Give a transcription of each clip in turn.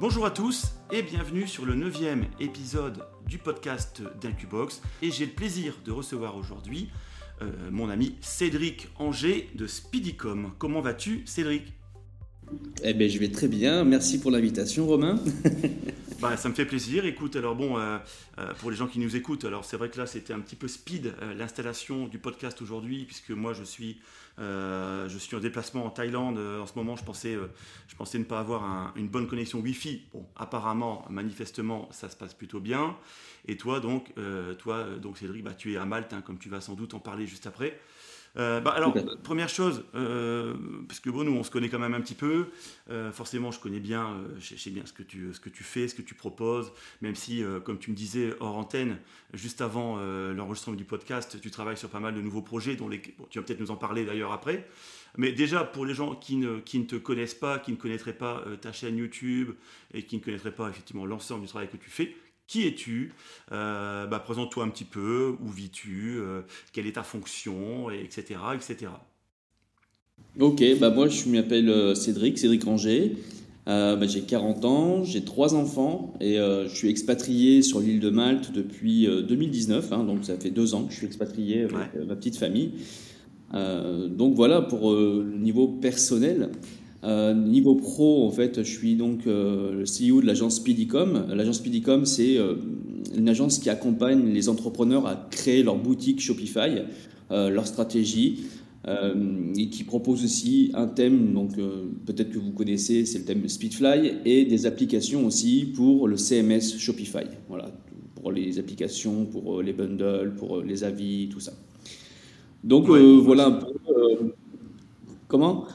Bonjour à tous et bienvenue sur le neuvième épisode du podcast d'Incubox. Et j'ai le plaisir de recevoir aujourd'hui euh, mon ami Cédric Anger de Speedicom. Comment vas-tu Cédric? Eh bien je vais très bien, merci pour l'invitation Romain. Bah, ça me fait plaisir. Écoute, alors bon, euh, euh, pour les gens qui nous écoutent, alors c'est vrai que là c'était un petit peu speed l'installation du podcast aujourd'hui, puisque moi je suis euh, je suis en déplacement en Thaïlande euh, en ce moment. Je pensais, euh, je pensais ne pas avoir une bonne connexion Wi-Fi. Bon, apparemment, manifestement, ça se passe plutôt bien. Et toi, donc, toi, donc Cédric, bah, tu es à Malte, hein, comme tu vas sans doute en parler juste après. Euh, bah, alors, première chose, euh, parce que bon, nous on se connaît quand même un petit peu, euh, forcément je connais bien, je sais bien ce que, tu, ce que tu fais, ce que tu proposes, même si, comme tu me disais hors antenne, juste avant l'enregistrement du podcast, tu travailles sur pas mal de nouveaux projets, dont les, tu vas peut-être nous en parler d'ailleurs après. Mais déjà, pour les gens qui ne, qui ne te connaissent pas, qui ne connaîtraient pas ta chaîne YouTube et qui ne connaîtraient pas effectivement l'ensemble du travail que tu fais, qui es-tu euh, bah, Présente-toi un petit peu, où vis-tu euh, Quelle est ta fonction Etc. etc. Ok, bah moi je m'appelle euh, Cédric, Cédric Ranger. Bah, j'ai 40 ans, j'ai trois enfants et je suis expatrié sur l'île de Malte depuis 2019, hein, donc ça fait deux ans que je suis expatrié avec ma petite famille. donc voilà pour le niveau personnel. Euh, niveau pro, en fait, je suis donc euh, le CEO de l'agence Speedicom. L'agence Speedicom, c'est euh, une agence qui accompagne les entrepreneurs à créer leur boutique Shopify, leur stratégie, et qui propose aussi un thème, donc peut-être que vous connaissez, c'est le thème Speedfly, et des applications aussi pour le CMS Shopify. Voilà, pour les applications, pour les bundles, pour les avis, tout ça. Donc voilà un peu. comment?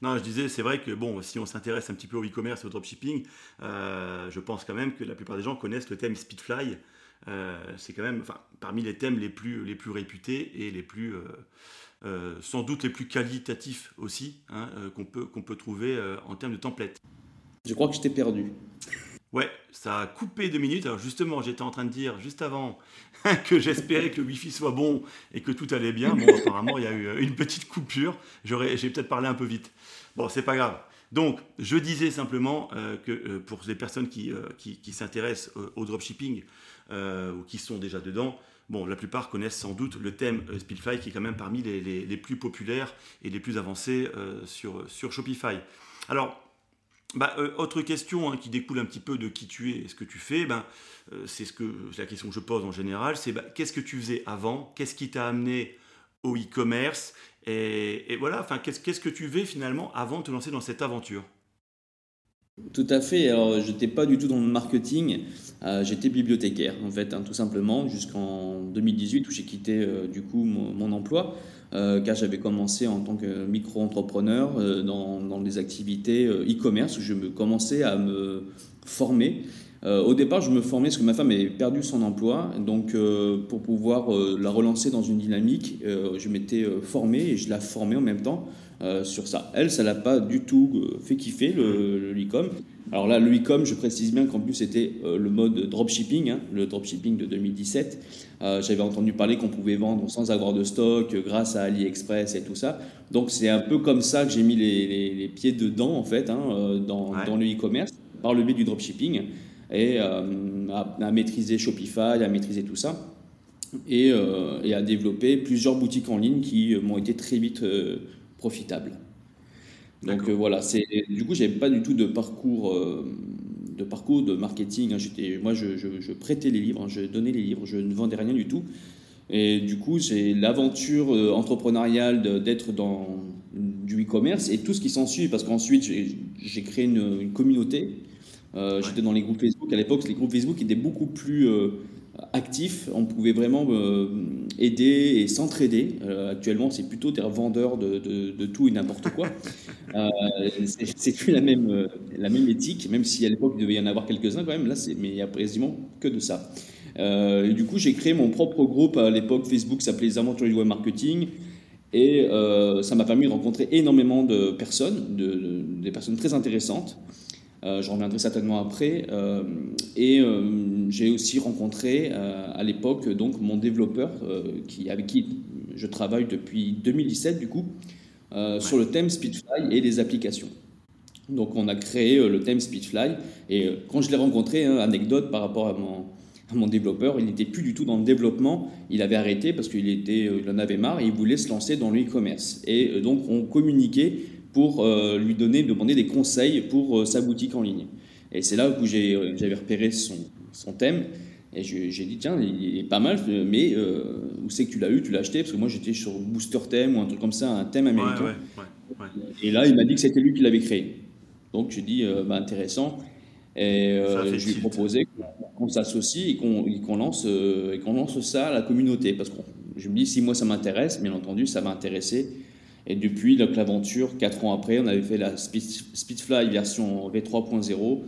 Non, je disais, c'est vrai que bon, si on s'intéresse un petit peu au e-commerce et au dropshipping, euh, je pense quand même que la plupart des gens connaissent le thème Speedfly. Euh, c'est quand même enfin, parmi les thèmes les plus, les plus réputés et les plus, euh, sans doute les plus qualitatifs aussi, hein, qu'on peut, qu'on peut trouver en termes de template. Je crois que je t'ai perdu. Ouais, ça a coupé deux minutes. Alors justement, j'étais en train de dire juste avant que j'espérais que le Wi-Fi soit bon et que tout allait bien. Bon, apparemment, il y a eu une petite coupure. J'aurais, j'ai peut-être parlé un peu vite. Bon, c'est pas grave. Donc, je disais simplement euh, que euh, pour les personnes qui, euh, qui, s'intéressent au dropshipping ou qui sont déjà dedans, bon, la plupart connaissent sans doute le thème Speedfly qui est quand même parmi les, les, les plus populaires et les plus avancés sur, sur Shopify. Alors, bah, autre question hein, qui découle un petit peu de qui tu es et ce que tu fais, ben, c'est ce que, la question que je pose en général, c'est bah, qu'est-ce que tu faisais avant? Qu'est-ce qui t'a amené au e-commerce? Et, voilà, enfin, qu'est-ce que tu veux finalement avant de te lancer dans cette aventure? Tout à fait. Alors, je n'étais pas du tout dans le marketing. Euh, j'étais bibliothécaire, en fait, hein, tout simplement, jusqu'en 2018 où j'ai quitté euh, du coup mon, emploi, euh, car j'avais commencé en tant que micro-entrepreneur dans, dans, des activités e-commerce où je me commençais à me former au départ, je me formais parce que ma femme avait perdu son emploi. Donc, pour pouvoir la relancer dans une dynamique, je m'étais formé et je la formais en même temps sur ça. Elle, ça l'a pas du tout fait kiffer, le, e-com. Alors là, le e-com, je précise bien qu'en plus, c'était le mode dropshipping, hein, le dropshipping de 2017. J'avais entendu parler qu'on pouvait vendre sans avoir de stock grâce à AliExpress et tout ça. Donc, c'est un peu comme ça que j'ai mis les, pieds dedans, en fait, hein, dans, dans le e-commerce, par le biais du dropshipping et euh, à, maîtriser Shopify, à maîtriser tout ça. Et, euh, et, à développer plusieurs boutiques en ligne qui m'ont été très vite euh, profitables. Donc voilà, c'est du coup j'avais pas du tout de parcours de parcours de marketing. Hein. J'étais, moi je, je, prêtais les livres, hein. je donnais les livres, je ne vendais rien du tout. Et du coup c'est l'aventure entrepreneuriale d'être dans du e-commerce et tout ce qui s'ensuit parce qu'ensuite j'ai créé une, une communauté euh, j'étais dans les groupes Facebook. À l'époque, les groupes Facebook étaient beaucoup plus euh, actifs. On pouvait vraiment euh, aider et s'entraider. actuellement, c'est plutôt des vendeurs de, de, tout et n'importe quoi. c'est plus la même, la même éthique, même si à l'époque, il devait y en avoir quelques-uns quand même. Là, mais il n'y a quasiment que de ça. et du coup, j'ai créé mon propre groupe à l'époque. Facebook s'appelait Les Aventuriers du Web Marketing. Et ça m'a permis de rencontrer énormément de personnes, de, des personnes très intéressantes. Euh, J'en reviendrai certainement après. Euh, et euh, j'ai aussi rencontré à l'époque donc mon développeur qui, avec qui je travaille depuis 2017 du coup sur le thème Speedfly et les applications. Donc on a créé le thème Speechfly. Et quand je l'ai rencontré, hein, anecdote par rapport à mon, mon développeur, il n'était plus du tout dans le développement, il avait arrêté parce qu'il était, il en avait marre et il voulait se lancer dans le e-commerce. Et donc on communiquait pour lui donner, demander des conseils pour sa boutique en ligne. Et c'est là où j'avais repéré son, son thème. Et j'ai dit, tiens, il est pas mal, mais euh, où c'est que tu l'as eu? Tu l'as acheté? Parce que moi, j'étais sur Booster Theme ou un truc comme ça, un thème américain. et là, il m'a dit que c'était lui qui l'avait créé. Donc, j'ai dit, euh, bah, intéressant. Et euh, je lui ai proposé qu'on s'associe et qu'on lance, et qu'on lance ça à la communauté. Parce que je me dis, si moi ça m'intéresse, bien entendu, ça va intéresser. Et depuis l'aventure, 4 ans après, on avait fait la Speedfly version V3.0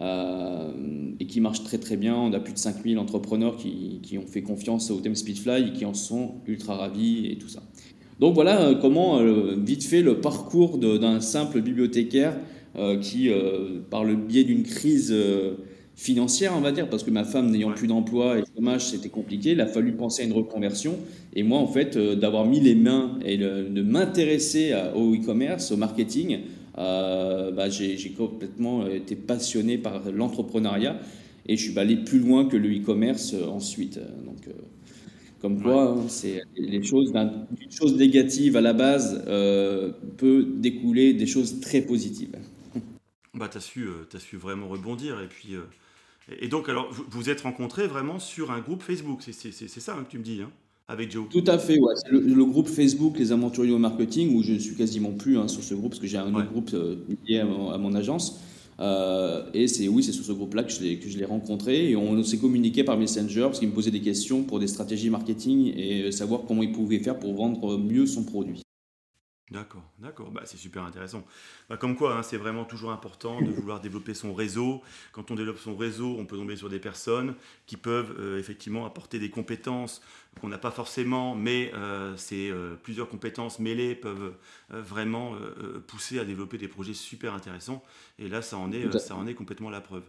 euh, et qui marche très très bien. On a plus de 5000 entrepreneurs qui, qui, ont fait confiance au thème Speedfly et qui en sont ultra ravis et tout ça. Donc voilà euh, comment, euh, vite fait, le parcours d'un simple bibliothécaire qui, par le biais d'une crise financière, on va dire, parce que ma femme n'ayant plus d'emploi et chômage, c'était compliqué. Il a fallu penser à une reconversion. Et moi, en fait, d'avoir mis les mains et de m'intéresser au e-commerce, au marketing, euh, bah, j'ai complètement été passionné par l'entrepreneuriat et je suis allé plus loin que le e-commerce euh, ensuite. Donc, euh, comme quoi, hein, c'est les choses, une chose négative à la base peut découler des choses très positives. Bah, tu as, su, as su vraiment rebondir. Et puis, et donc, alors, vous vous êtes rencontrés vraiment sur un groupe Facebook, c'est ça hein, que tu me dis hein avec Joe. Tout à fait, ouais. C'est le, groupe Facebook Les Aventuriers au Marketing où je suis quasiment plus hein, sur ce groupe parce que j'ai un autre groupe euh, lié à mon, agence. Euh, et c'est oui, c'est sur ce groupe-là que je l'ai rencontré et on s'est communiqué par Messenger parce qu'il me posait des questions pour des stratégies marketing et savoir comment il pouvait faire pour vendre mieux son produit. D'accord, d'accord, bah, c'est super intéressant. Bah, comme quoi, hein, c'est vraiment toujours important de vouloir développer son réseau. Quand on développe son réseau, on peut tomber sur des personnes qui peuvent euh, effectivement apporter des compétences qu'on n'a pas forcément, mais euh, c'est euh, plusieurs compétences mêlées peuvent vraiment pousser à développer des projets super intéressants. Et là, ça en est, ça en est complètement la preuve.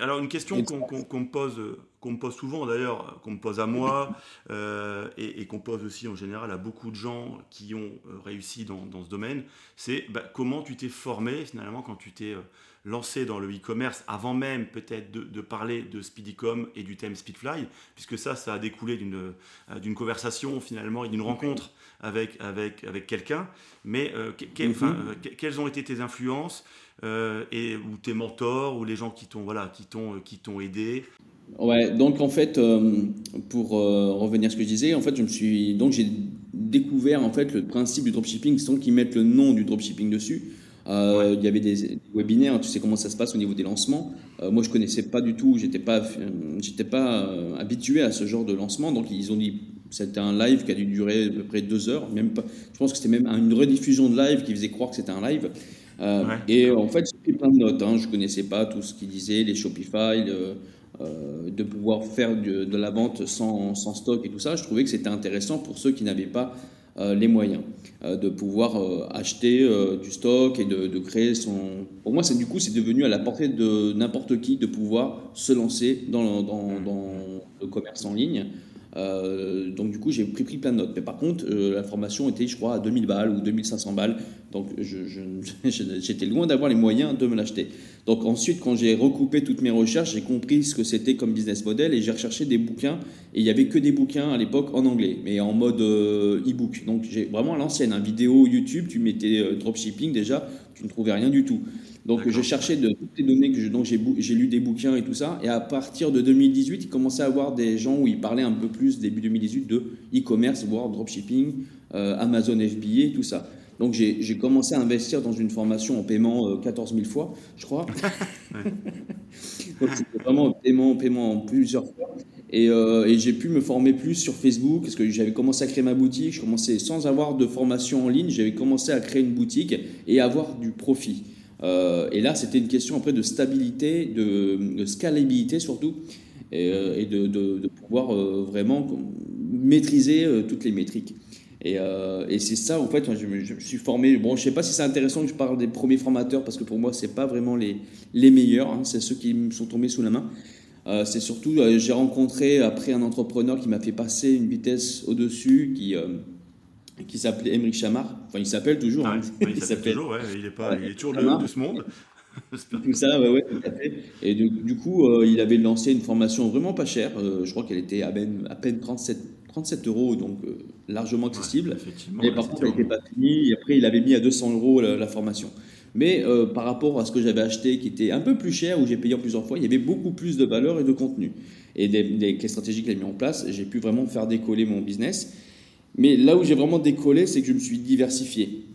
Alors une question qu'on me pose, qu'on me pose souvent d'ailleurs, qu'on me pose à moi euh, et, qu'on pose aussi en général à beaucoup de gens qui ont euh, réussi dans, ce domaine, c'est bah, comment tu t'es formé finalement quand tu t'es euh, lancé dans le e-commerce avant même peut-être de, parler de Speedycom et du thème Speedfly, puisque ça, ça a découlé d'une conversation finalement et d'une rencontre avec, avec, avec quelqu'un. Mais mm-hmm. quelles ont été tes influences et, ou tes mentors, ou les gens qui t'ont voilà, qui t'ont, euh, qui t'ont aidé Ouais, donc en fait, euh, pour revenir à ce que je disais, en fait, je me suis, donc j'ai découvert en fait le principe du dropshipping sans qu'ils mettent le nom du dropshipping dessus. Il y avait des, webinaires, tu sais comment ça se passe au niveau des lancements. moi, je connaissais pas du tout, j'étais pas, j'étais pas habitué à ce genre de lancement. Donc, ils ont dit, c'était un live qui a dû durer à peu près deux heures, même pas. Je pense que c'était même une rediffusion de live qui faisait croire que c'était un live. Euh, et en fait, j'ai pris plein de notes. Hein. Je ne connaissais pas tout ce qu'ils disaient, les Shopify, euh, de pouvoir faire de, la vente sans, sans, stock et tout ça. Je trouvais que c'était intéressant pour ceux qui n'avaient pas euh, les moyens de pouvoir acheter du stock et de, de, créer son. Pour moi, c'est du coup, c'est devenu à la portée de n'importe qui de pouvoir se lancer dans, dans, dans le commerce en ligne. Euh, donc du coup, j'ai pris, plein de notes. Mais par contre, euh, la formation était, je crois, à 2000 balles ou 2500 balles. Donc j'étais loin d'avoir les moyens de me l'acheter. Donc ensuite, quand j'ai recoupé toutes mes recherches, j'ai compris ce que c'était comme business model et j'ai recherché des bouquins. Et il n'y avait que des bouquins à l'époque en anglais, mais en mode euh, e-book. Donc j'ai vraiment à l'ancienne, un vidéo YouTube, tu mettais dropshipping déjà, tu ne trouvais rien du tout. Donc je cherchais de toutes les données que je, donc j'ai lu des bouquins et tout ça. Et à partir de 2018, il commençait à avoir des gens où ils parlaient un peu plus début 2018 de e-commerce, voire dropshipping, euh, Amazon FBA, tout ça. Donc j'ai commencé à investir dans une formation en paiement 14 euh, 000 fois, je crois. donc c'était vraiment paiement, paiement en plusieurs fois. Et, euh, et j'ai pu me former plus sur Facebook parce que j'avais commencé à créer ma boutique. Je commençais sans avoir de formation en ligne, j'avais commencé à créer une boutique et avoir du profit. Euh, et là, c'était une question après de stabilité, de, scalabilité surtout, et, euh, de, pouvoir euh, vraiment maîtriser toutes les métriques. Et, c'est ça, en fait, je me, suis formé. Bon, je ne sais pas si c'est intéressant que je parle des premiers formateurs, parce que pour moi, ce n'est pas vraiment les, les meilleurs, hein, c'est ceux qui me sont tombés sous la main. c'est surtout, j'ai rencontré après un entrepreneur qui m'a fait passer une vitesse au-dessus, qui qui s'appelait Émeric Chamard. Enfin, il s'appelle toujours. hein. Ouais, il s'appelle toujours, ouais, il, est pas, Ouais, il est toujours Chamard. de ce monde. Tout ça, ouais, ouais, tout à fait. Et du, du coup, euh, il avait lancé une formation vraiment pas chère. Euh, je crois qu'elle était à peine, à peine 37, 37 euros, donc euh, largement accessible. Ouais, effectivement, Mais ouais, par contre, elle n'était pas finie. Et après, il avait mis à 200 euros la, la formation. Mais par rapport à ce que j'avais acheté, qui était un peu plus cher, où j'ai payé en plusieurs fois, il y avait beaucoup plus de valeur et de contenu. Et des, des- les stratégies qu'il a mis en place, j'ai pu vraiment faire décoller mon business. Mais là où j'ai vraiment décollé, c'est que je me suis diversifié.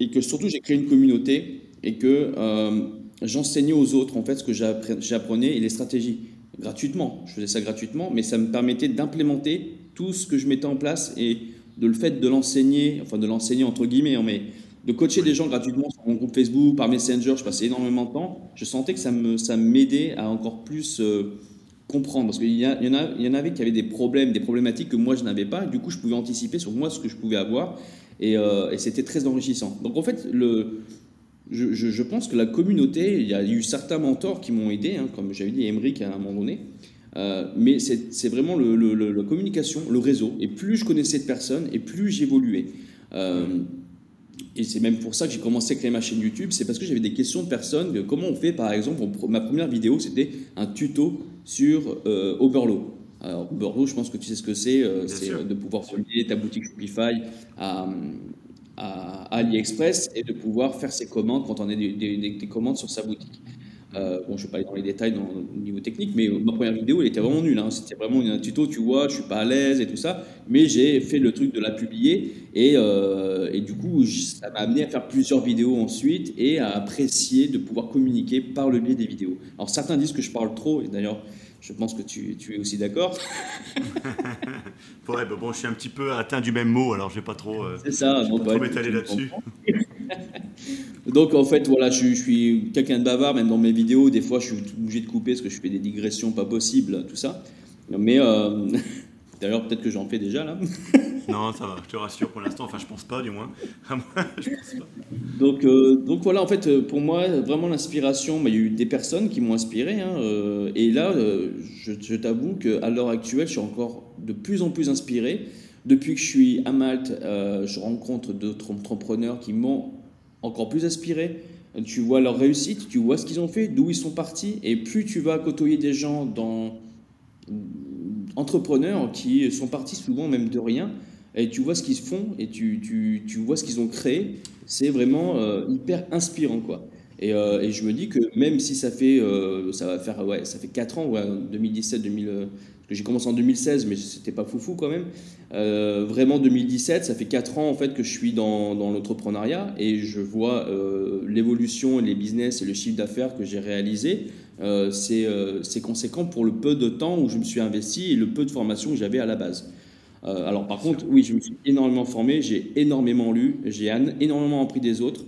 Et que surtout, j'ai créé une communauté et que euh, j'enseignais aux autres en fait ce que j'appre- j'apprenais et les stratégies gratuitement. Je faisais ça gratuitement, mais ça me permettait d'implémenter tout ce que je mettais en place et de le fait de l'enseigner, enfin de l'enseigner entre guillemets, hein, mais de coacher des gens gratuitement sur mon groupe Facebook, par Messenger, je passais énormément de temps. Je sentais que ça me ça m'aidait à encore plus euh, comprendre parce qu'il y, en y en avait qui avaient des problèmes, des problématiques que moi je n'avais pas. Du coup, je pouvais anticiper sur moi ce que je pouvais avoir et, euh, c'était très enrichissant. Donc en fait, le, je, je- pense que la communauté, il y a eu certains mentors qui m'ont aidé, hein, comme j'avais dit Emeric à un moment donné. Euh, mais c'est vraiment le, la communication, le réseau. Et plus je connaissais de personnes, et plus j'évoluais. Euh, et c'est même pour ça que j'ai commencé à créer ma chaîne YouTube. C'est parce que j'avais des questions de personnes. comment on fait, par exemple, ma première vidéo, c'était un tuto sur euh, Oberlo. Alors, Oberlo, je pense que tu sais ce que c'est. euh, c'est de pouvoir relier ta boutique Shopify à, à AliExpress et de pouvoir faire ses commandes quand on a des, des- des- des commandes sur sa boutique. Euh, bon, je ne vais pas aller dans les détails dans, au niveau technique, mais euh, ma première vidéo, elle était vraiment nulle. hein. C'était vraiment un tuto, tu vois, je suis pas à l'aise et tout ça. Mais j'ai fait le truc de la publier et, euh, et du coup, ça m'a amené à faire plusieurs vidéos ensuite et à apprécier de pouvoir communiquer par le biais des vidéos. Alors certains disent que je parle trop, et d'ailleurs, je pense que tu, tu es aussi d'accord. Ouais, bah bon, je suis un petit peu atteint du même mot, alors je vais pas trop, euh, C'est ça. je vais donc, pas trop m'étaler là-dessus. Donc en fait, voilà, je, je suis quelqu'un de bavard, même dans mes vidéos, des fois je suis obligé de couper parce que je fais des digressions pas possibles, tout ça. Mais euh, d'ailleurs, peut-être que j'en fais déjà là. Non, ça va, je te rassure pour l'instant, enfin je pense pas du moins. Je pense pas. Donc, euh, donc voilà, en fait, pour moi, vraiment l'inspiration, bah, il y a eu des personnes qui m'ont inspiré. hein, euh, et là, je, je t'avoue qu'à l'heure actuelle, je suis encore de plus en plus inspiré. Depuis que je suis à Malte, je rencontre d'autres entrepreneurs qui m'ont encore plus inspiré. Tu vois leur réussite, tu vois ce qu'ils ont fait, d'où ils sont partis. Et plus tu vas côtoyer des gens dans entrepreneurs qui sont partis souvent même de rien, et tu vois ce qu'ils font et tu, tu, tu vois ce qu'ils ont créé, c'est vraiment euh, hyper inspirant quoi. Et, euh, et je me dis que même si ça fait euh, ça va faire ouais ça fait 4 ans ouais 2017 2000 euh, parce que j'ai commencé en 2016 mais c'était pas foufou quand même Euh, vraiment 2017 ça fait 4 ans en fait que je suis dans, l'entrepreneuriat et je vois euh, l'évolution et les business et le chiffre d'affaires que j'ai réalisé euh, c'est conséquent pour le peu de temps où je me suis investi et le peu de formation que j'avais à la base alors par contre, oui, je me suis énormément formé, j'ai énormément lu, j'ai énormément appris des autres.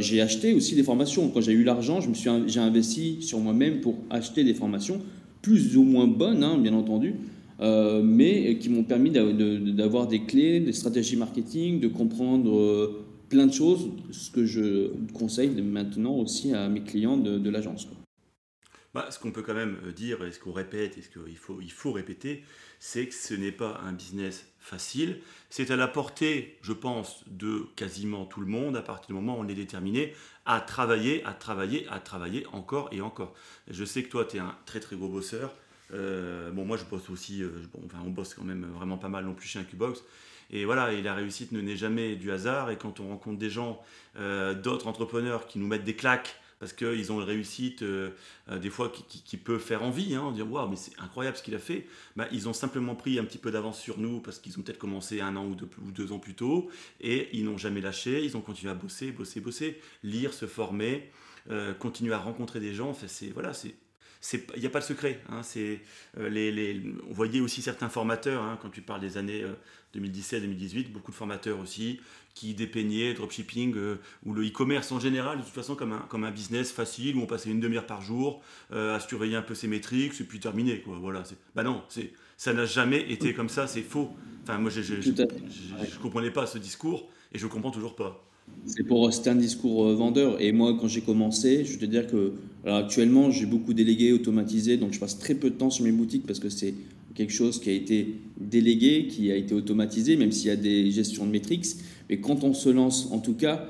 J'ai acheté aussi des formations. Quand j'ai eu l'argent, je me suis, j'ai investi sur moi-même pour acheter des formations plus ou moins bonnes, hein, bien entendu, euh, mais qui m'ont permis d'avoir des clés, des stratégies marketing, de comprendre euh, plein de choses, ce que je conseille maintenant aussi à mes clients de, l'agence. Bah, ce qu'on peut quand même euh, dire, et ce qu'on répète, et ce qu'il faut, faut répéter, c'est que ce n'est pas un business facile. C'est à la portée, je pense, de quasiment tout le monde à partir du moment où on est déterminé à travailler, à travailler, à travailler encore et encore. Je sais que toi, tu es un très très gros bosseur. Euh, bon, moi, je bosse aussi, euh, bon, enfin, on bosse quand même vraiment pas mal non plus chez Incubox. Et voilà, et la réussite ne n'est jamais du hasard. Et quand on rencontre des gens, euh, d'autres entrepreneurs qui nous mettent des claques parce qu'ils ont une réussite euh, euh, des fois qui, peut faire envie, hein, dit waouh, mais c'est incroyable ce qu'il a fait. Bah, ils ont simplement pris un petit peu d'avance sur nous parce qu'ils ont peut-être commencé un an ou deux, ou deux ans plus tôt et ils n'ont jamais lâché, ils ont continué à bosser, bosser, bosser, lire, se former, euh, continuer à rencontrer des gens. Enfin, c'est voilà, c'est il n'y a pas de secret. hein, les, les- on voyait aussi certains formateurs, hein, quand tu parles des années 2017-2018, beaucoup de formateurs aussi, qui dépeignaient dropshipping euh, ou le e-commerce en général, de toute façon, comme un, comme un business facile où on passait une demi-heure par jour euh, à surveiller un peu ses métriques et puis terminé. Quoi. Voilà, c'est- bah non, c'est, ça n'a jamais été comme ça, c'est faux. Enfin, moi, je ne comprenais pas ce discours et je ne comprends toujours pas. C'est pour c'était un discours euh, vendeur. Et moi, quand j'ai commencé, je vais te dire que alors actuellement, j'ai beaucoup délégué, automatisé, donc je passe très peu de temps sur mes boutiques parce que c'est quelque chose qui a été délégué, qui a été automatisé, même s'il y a des gestions de métriques. Mais quand on se lance, en tout cas,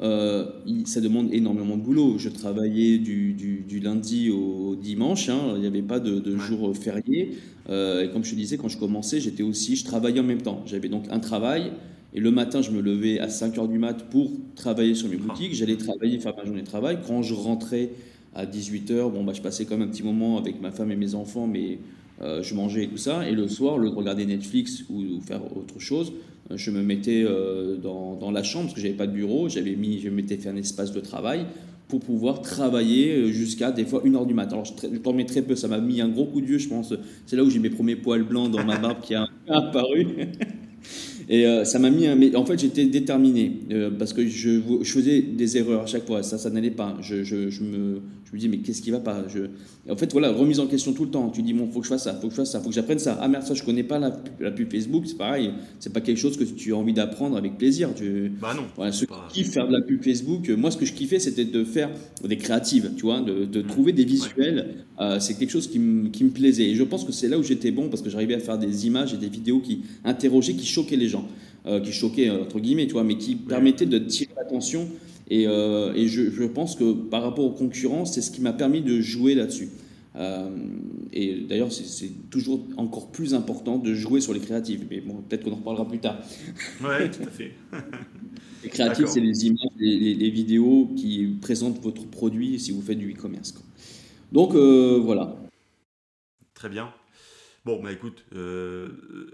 euh, ça demande énormément de boulot. Je travaillais du, du, lundi au dimanche, hein. il n'y avait pas de, de jour férié. Euh, et comme je te disais, quand je commençais, j'étais aussi, je travaillais en même temps. J'avais donc un travail, et le matin, je me levais à 5 h du mat pour travailler sur mes boutiques. J'allais travailler, faire ma journée de travail. Quand je rentrais à 18 h bon, bah, je passais quand même un petit moment avec ma femme et mes enfants, mais euh, je mangeais et tout ça. Et le soir, le de regarder Netflix ou, faire autre chose, euh, je me mettais euh, dans, dans, la chambre parce que j'avais pas de bureau. J'avais mis, je m'étais fait un espace de travail pour pouvoir travailler jusqu'à des fois 1h du matin. Alors je, je dormais très peu, ça m'a mis un gros coup de vieux, je pense. C'est là où j'ai mes premiers poils blancs dans ma barbe qui a apparu. Et euh, ça m'a mis un. Mais en fait, j'étais déterminé euh, parce que je, je, faisais des erreurs à chaque fois. Ça, ça n'allait pas. Je, je, je, me, je me dis, mais qu'est-ce qui va pas? Je... En fait, voilà, remise en question tout le temps. Tu dis, bon, faut que je fasse ça, faut que je fasse ça, faut que j'apprenne ça. Ah merde, ça, je connais pas la, la pub Facebook. C'est pareil. C'est pas quelque chose que tu as envie d'apprendre avec plaisir. Tu... Bah non. Voilà, ceux qui kiffent faire de la pub Facebook, euh, moi, ce que je kiffais, c'était de faire des créatives, tu vois, de, de trouver des visuels. C'est quelque chose qui, qui me plaisait. Et je pense que c'est là où j'étais bon parce que j'arrivais à faire des images et des vidéos qui interrogeaient, qui choquaient les gens. Euh, qui choquait, entre guillemets, tu vois, mais qui permettait de tirer l'attention. Et, euh, et je, je, pense que par rapport aux concurrents, c'est ce qui m'a permis de jouer là-dessus. Euh, et d'ailleurs, c'est toujours encore plus important de jouer sur les créatives. Mais bon, peut-être qu'on en reparlera plus tard. Oui, tout à fait. les créatives, c'est les images, les, les, vidéos qui présentent votre produit si vous faites du e-commerce. Donc voilà. Très bien. Bon, bah écoute,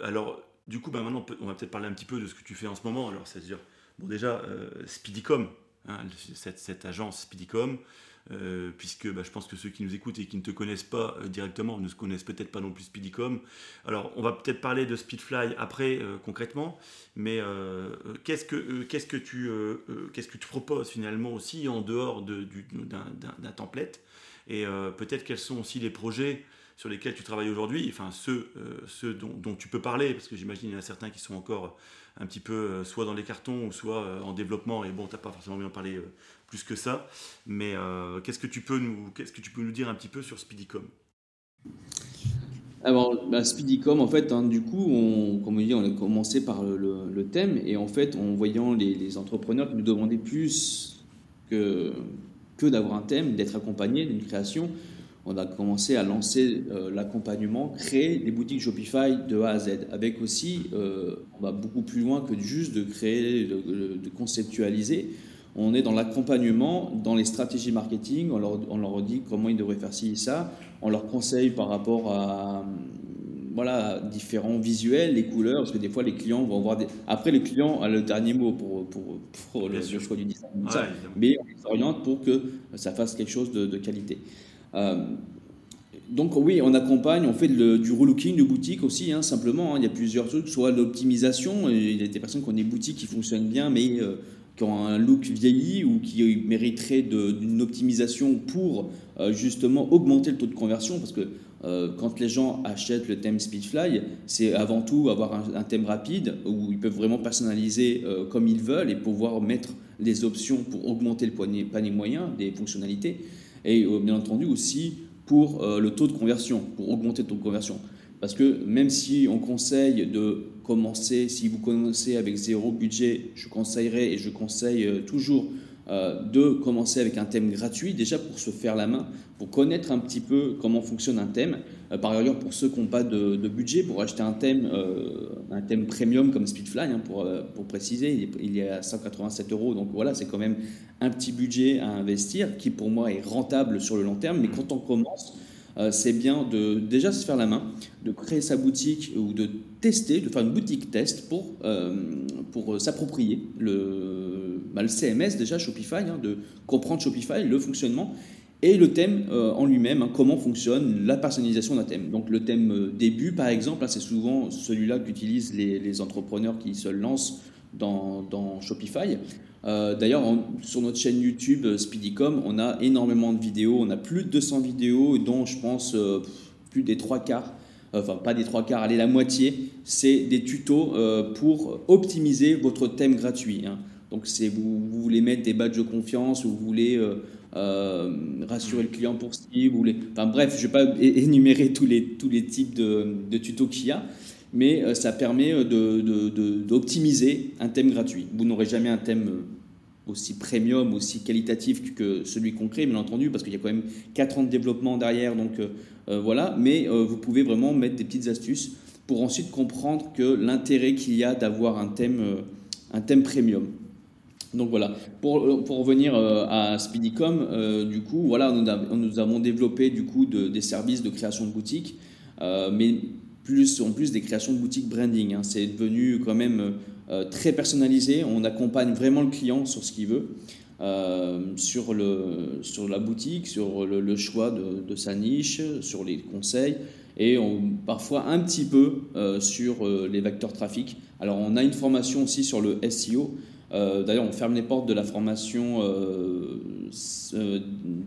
alors du coup, bah, maintenant, on va peut-être parler un petit peu de ce que tu fais en ce moment. Alors, c'est-à-dire, bon, déjà, euh, Speedycom, hein, cette, agence Speedycom, euh, puisque bah, je pense que ceux qui nous écoutent et qui ne te connaissent pas euh, directement ne connaissent peut-être pas non plus Speedycom. Alors, on va peut-être parler de Speedfly après concrètement, mais qu'est-ce que tu proposes finalement aussi en dehors d'un template et peut-être quels sont aussi les projets sur lesquels tu travailles aujourd'hui, enfin ceux, euh, ceux dont, tu peux parler, parce que j'imagine qu'il y en a certains qui sont encore un petit peu euh, soit dans les cartons ou soit euh, en développement, et bon, tu n'as pas forcément envie d'en parler plus que ça, mais qu'est-ce que tu peux nous, qu'est-ce que tu peux nous dire un petit peu sur Speedycom alors, bah, Speedycom, en fait, hein, du coup, on, comme on dit, on a commencé par le, thème, et en fait, en voyant les, entrepreneurs qui nous demandaient plus que, que d'avoir un thème, d'être accompagnés d'une création, on a commencé à lancer euh, l'accompagnement, créer des boutiques Shopify de A à Z, avec aussi, euh, on va beaucoup plus loin que juste de créer, de, conceptualiser. On est dans l'accompagnement, dans les stratégies marketing, on leur, on leur, dit comment ils devraient faire ci et ça, on leur conseille par rapport à voilà, différents visuels, les couleurs, parce que des fois les clients vont avoir des... Après, le client a le dernier mot pour, pour, pour le, choix du design, mais on les oriente pour que ça fasse quelque chose de, de qualité. Euh, donc oui, on accompagne, on fait du relooking de boutique aussi, hein, simplement. Hein. il y a plusieurs trucs, soit l'optimisation, il y a des personnes qui ont des boutiques qui fonctionnent bien, mais euh, qui ont un look vieilli ou qui mériteraient d'une optimisation pour euh, justement augmenter le taux de conversion, parce que quand les gens achètent le thème Speedfly, c'est avant tout avoir un, thème rapide où ils peuvent vraiment personnaliser comme ils veulent et pouvoir mettre les options pour augmenter le panier moyen des fonctionnalités et euh, bien entendu aussi pour euh, le taux de conversion, pour augmenter le taux de conversion. Parce que même si on conseille de commencer, si vous commencez avec zéro budget, je conseillerais et je conseille euh, de commencer avec un thème gratuit, déjà pour se faire la main, pour connaître un petit peu comment fonctionne un thème. par ailleurs, pour ceux qui n'ont pas de, budget, pour acheter un thème, un thème premium comme Speedfly, hein, pour, pour préciser, il est, il est, à 187 euros, donc voilà, c'est quand même un petit budget à investir qui pour moi est rentable sur le long terme. Mais quand on commence, euh, c'est bien de déjà se faire la main, de créer sa boutique ou de tester, de faire une boutique test pour, euh, pour s'approprier le, bah, le, CMS déjà Shopify, hein, de comprendre Shopify, le fonctionnement et le thème euh, en lui-même, hein, comment fonctionne la personnalisation d'un thème. Donc le thème début par exemple, hein, c'est souvent celui-là qu'utilisent les, les, entrepreneurs qui se lancent dans, dans Shopify. Euh, d'ailleurs, sur notre chaîne YouTube euh, Speedycom, on a énormément de vidéos. On a plus de 200 vidéos, dont je pense euh, plus des trois quarts, enfin pas des trois quarts, allez, la moitié, c'est des tutos pour optimiser votre thème gratuit. Hein. Donc vous, vous, voulez mettre des badges de confiance ou vous voulez rassurer le client pour Steve, vous enfin bref, je ne vais pas énumérer tous les, tous les types de, de tutos qu'il y a, mais ça permet d'optimiser de, de, un thème gratuit. Vous n'aurez jamais un thème aussi premium, aussi qualitatif que celui qu'on crée, bien entendu, parce qu'il y a quand même 4 ans de développement derrière, donc euh, euh, voilà, mais euh, vous pouvez vraiment mettre des petites astuces pour ensuite comprendre que l'intérêt qu'il y a d'avoir un thème, premium. Donc voilà, pour, revenir à Speedycom, du coup, voilà, nous, avons développé du coup des services de création de boutiques, mais plus, en plus des créations de boutiques branding. Hein. C'est devenu quand même euh, très personnalisé. On accompagne vraiment le client sur ce qu'il veut, euh, sur, le, sur la boutique, sur le, choix de, sa niche, sur les conseils et on, parfois un petit peu euh, sur les vecteurs trafic. Alors on a une formation aussi sur le SEO. D'ailleurs, on ferme les portes de la formation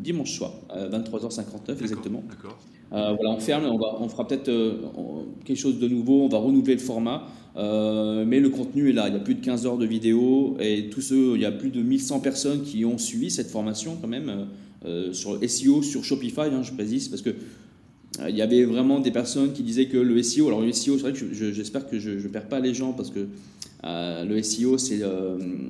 dimanche soir, à 23h59 exactement. Voilà, on ferme, on, va, on fera peut-être quelque chose de nouveau, on va renouveler le format. Euh, mais le contenu est là. Il y a plus de 15 heures de vidéo et tous ceux, il y a plus de 1100 personnes qui ont suivi cette formation quand même euh, sur SEO, sur Shopify, hein, je précise, parce que euh, il y avait vraiment des personnes qui disaient que le SEO, alors le SEO, c'est vrai que j'espère que je ne perds pas les gens parce que le SEO, c'est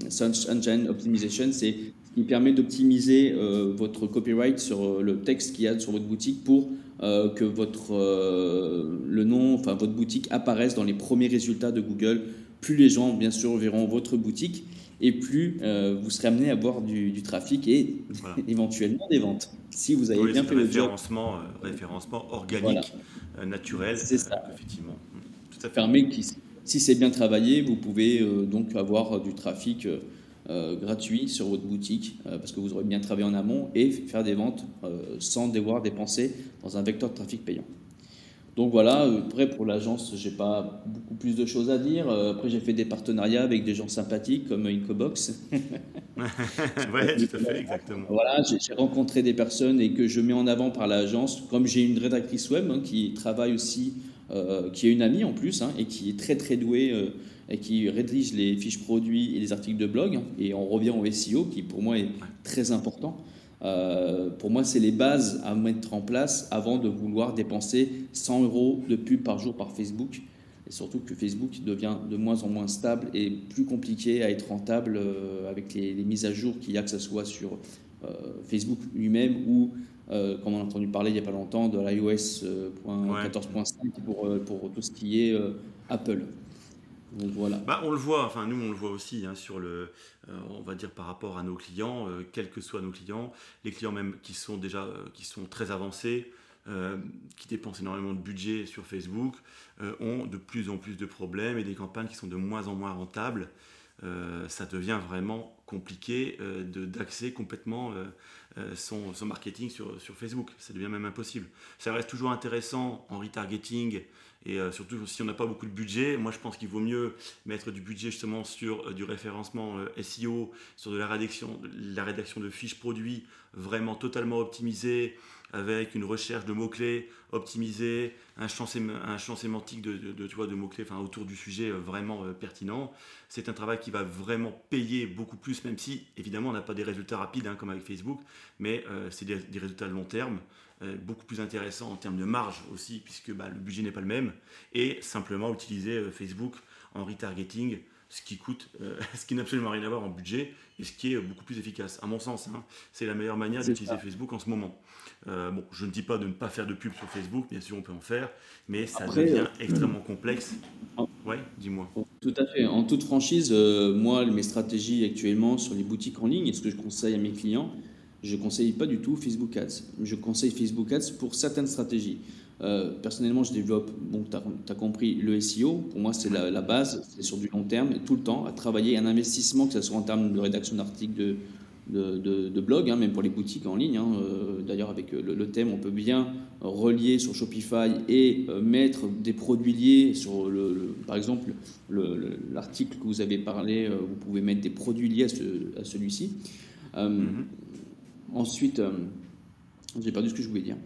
Search Engine Optimization, c'est ce qui permet d'optimiser votre copyright sur le texte qu'il y a sur votre boutique pour euh, que votre, euh, le nom, enfin votre boutique apparaisse dans les premiers résultats de Google. Plus les gens, bien sûr, verront votre boutique et plus euh, vous serez amené à avoir du, trafic et éventuellement des ventes. Si vous avez bien fait le référencement, référencement organique, naturel. C'est ça. Effectivement. Tout à Permet si c'est bien travaillé, vous pouvez donc avoir du trafic gratuit sur votre boutique euh, parce que vous aurez bien travaillé en amont et faire des ventes euh, sans devoir dépenser dans un vecteur de trafic payant. Donc voilà, après pour l'agence, j'ai pas beaucoup plus de choses à dire. Après, j'ai fait des partenariats avec des gens sympathiques comme Incobox. oui, tout à fait, exactement. Voilà, j'ai rencontré des personnes et que je mets en avant par l'agence. Comme j'ai une rédactrice web hein, qui travaille aussi, qui est une amie en plus hein, et qui est très très douée et qui rédige les fiches produits et les articles de blog. Et on revient au SEO, qui pour moi est très important. Euh, pour moi, c'est les bases à mettre en place avant de vouloir dépenser 100 euros de pub par jour par Facebook. Et surtout que Facebook devient de moins en moins stable et plus compliqué à être rentable euh, avec les, mises à jour qu'il y a, que ce soit sur euh, Facebook lui-même ou, comme on a entendu parler il n'y a pas longtemps, de l'iOS 14.5 pour, pour tout ce qui est Apple Bah, on le voit, enfin nous on le voit aussi hein, sur le, euh, on va dire par rapport à nos clients, euh, quels que soient nos clients, les clients même qui sont déjà, euh, qui sont très avancés, qui dépensent énormément de budget sur Facebook, ont de plus en plus de problèmes et des campagnes qui sont de moins en moins rentables. ça devient vraiment compliqué d'axer complètement son, son, marketing sur, sur Facebook. Ça devient même impossible. Ça reste toujours intéressant en retargeting et euh, surtout, si on n'a pas beaucoup de budget, moi je pense qu'il vaut mieux mettre du budget justement sur euh, du référencement euh, SEO, sur de la rédaction, la rédaction de fiches produits vraiment totalement optimisées, avec une recherche de mots-clés optimisée, un champ, sémantique de, de, de mots-clés autour du sujet vraiment pertinent. C'est un travail qui va vraiment payer beaucoup plus, même si évidemment on n'a pas des résultats rapides hein, comme avec Facebook, mais c'est des, des résultats de long terme. Euh, beaucoup plus intéressant en termes de marge aussi, puisque bah, le budget n'est pas le même, et simplement utiliser euh, Facebook en retargeting, ce qui coûte, euh, ce qui n'a absolument rien à voir en budget, et ce qui est beaucoup plus efficace, à mon sens. Hein. c'est la meilleure manière d'utiliser Facebook en ce moment. bon, je ne dis pas de ne pas faire de pub sur Facebook, bien sûr on peut en faire, mais ça devient extrêmement complexe. Ouais, dis-moi. Tout à fait. En toute franchise, moi, mes stratégies actuellement sur les boutiques en ligne, et ce que je conseille à mes clients, je ne conseille pas du tout Facebook Ads. Je conseille Facebook Ads pour certaines stratégies. Euh, personnellement, je développe, bon, tu as, compris, le SEO. Pour moi, c'est la, base, c'est sur du long terme, et tout le temps, à travailler un investissement, que ce soit en termes de rédaction d'articles, de, de, blog, hein, même pour les boutiques en ligne. Hein. Euh, d'ailleurs, avec le, thème, on peut bien relier sur Shopify et euh, mettre des produits liés sur, le, par exemple, l'article que vous avez parlé, vous pouvez mettre des produits liés à, celui-ci. Mm-hmm. Ensuite, euh, j'ai perdu ce que je voulais dire.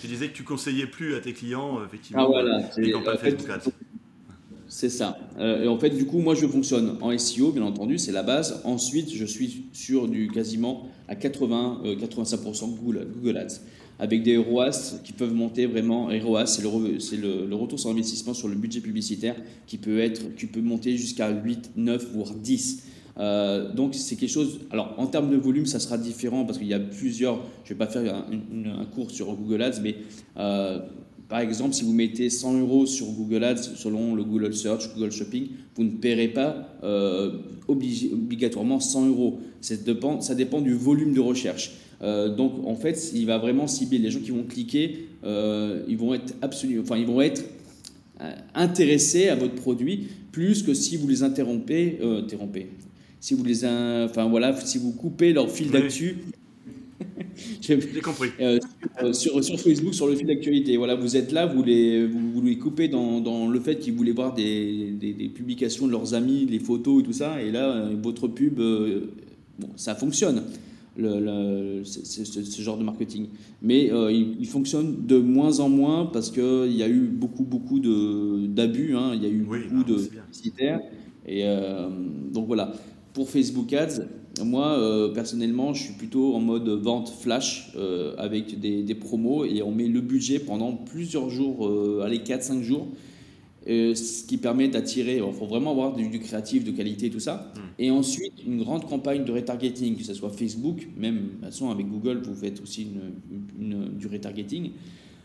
tu disais que tu conseillais plus à tes clients, euh, effectivement, ah, voilà, les campagnes Facebook C'est ça. Euh, et en fait, du coup, moi, je fonctionne en SEO, bien entendu, c'est la base. Ensuite, je suis sur du quasiment à 80, 85% Google, Google Ads, avec des ROAS qui peuvent monter vraiment. ROAS, c'est le, c'est le, retour sur investissement sur le budget publicitaire qui peut être, qui peut monter jusqu'à 8, 9, voire 10. Euh, donc c'est quelque chose. Alors en termes de volume, ça sera différent parce qu'il y a plusieurs. Je ne vais pas faire un, cours sur Google Ads, mais euh, par exemple, si vous mettez 100 euros sur Google Ads selon le Google Search, Google Shopping, vous ne paierez pas euh, obligatoirement 100 euros. Ça dépend, du volume de recherche. donc en fait, il va vraiment cibler les gens qui vont cliquer. ils vont être absolument, enfin ils vont être intéressés à votre produit plus que si vous les interrompez si vous les, enfin voilà, si vous coupez leur fil d'actu. J'ai compris. Euh, euh, sur, sur, Facebook, sur le fil d'actualité. Voilà, vous êtes là, vous les, vous, les coupez dans, dans le fait qu'ils voulaient voir des, des, publications de leurs amis, les photos et tout ça. Et là, euh, votre pub, bon, ça fonctionne. Le, ce, genre de marketing. Mais il, fonctionne de moins en moins parce qu'il y a eu beaucoup, beaucoup d'abus. Hein. Il y a eu beaucoup de publicitaires. Et donc voilà. Pour Facebook Ads, moi, euh, personnellement, je suis plutôt en mode vente flash euh, avec des, promos et on met le budget pendant plusieurs jours, euh, allez, 4-5 jours, ce qui permet d'attirer, il faut vraiment avoir du, créatif, de qualité, tout ça. Hmm. Et ensuite, une grande campagne de retargeting, que ce soit Facebook, même, de toute façon, avec Google, vous faites aussi une, du retargeting.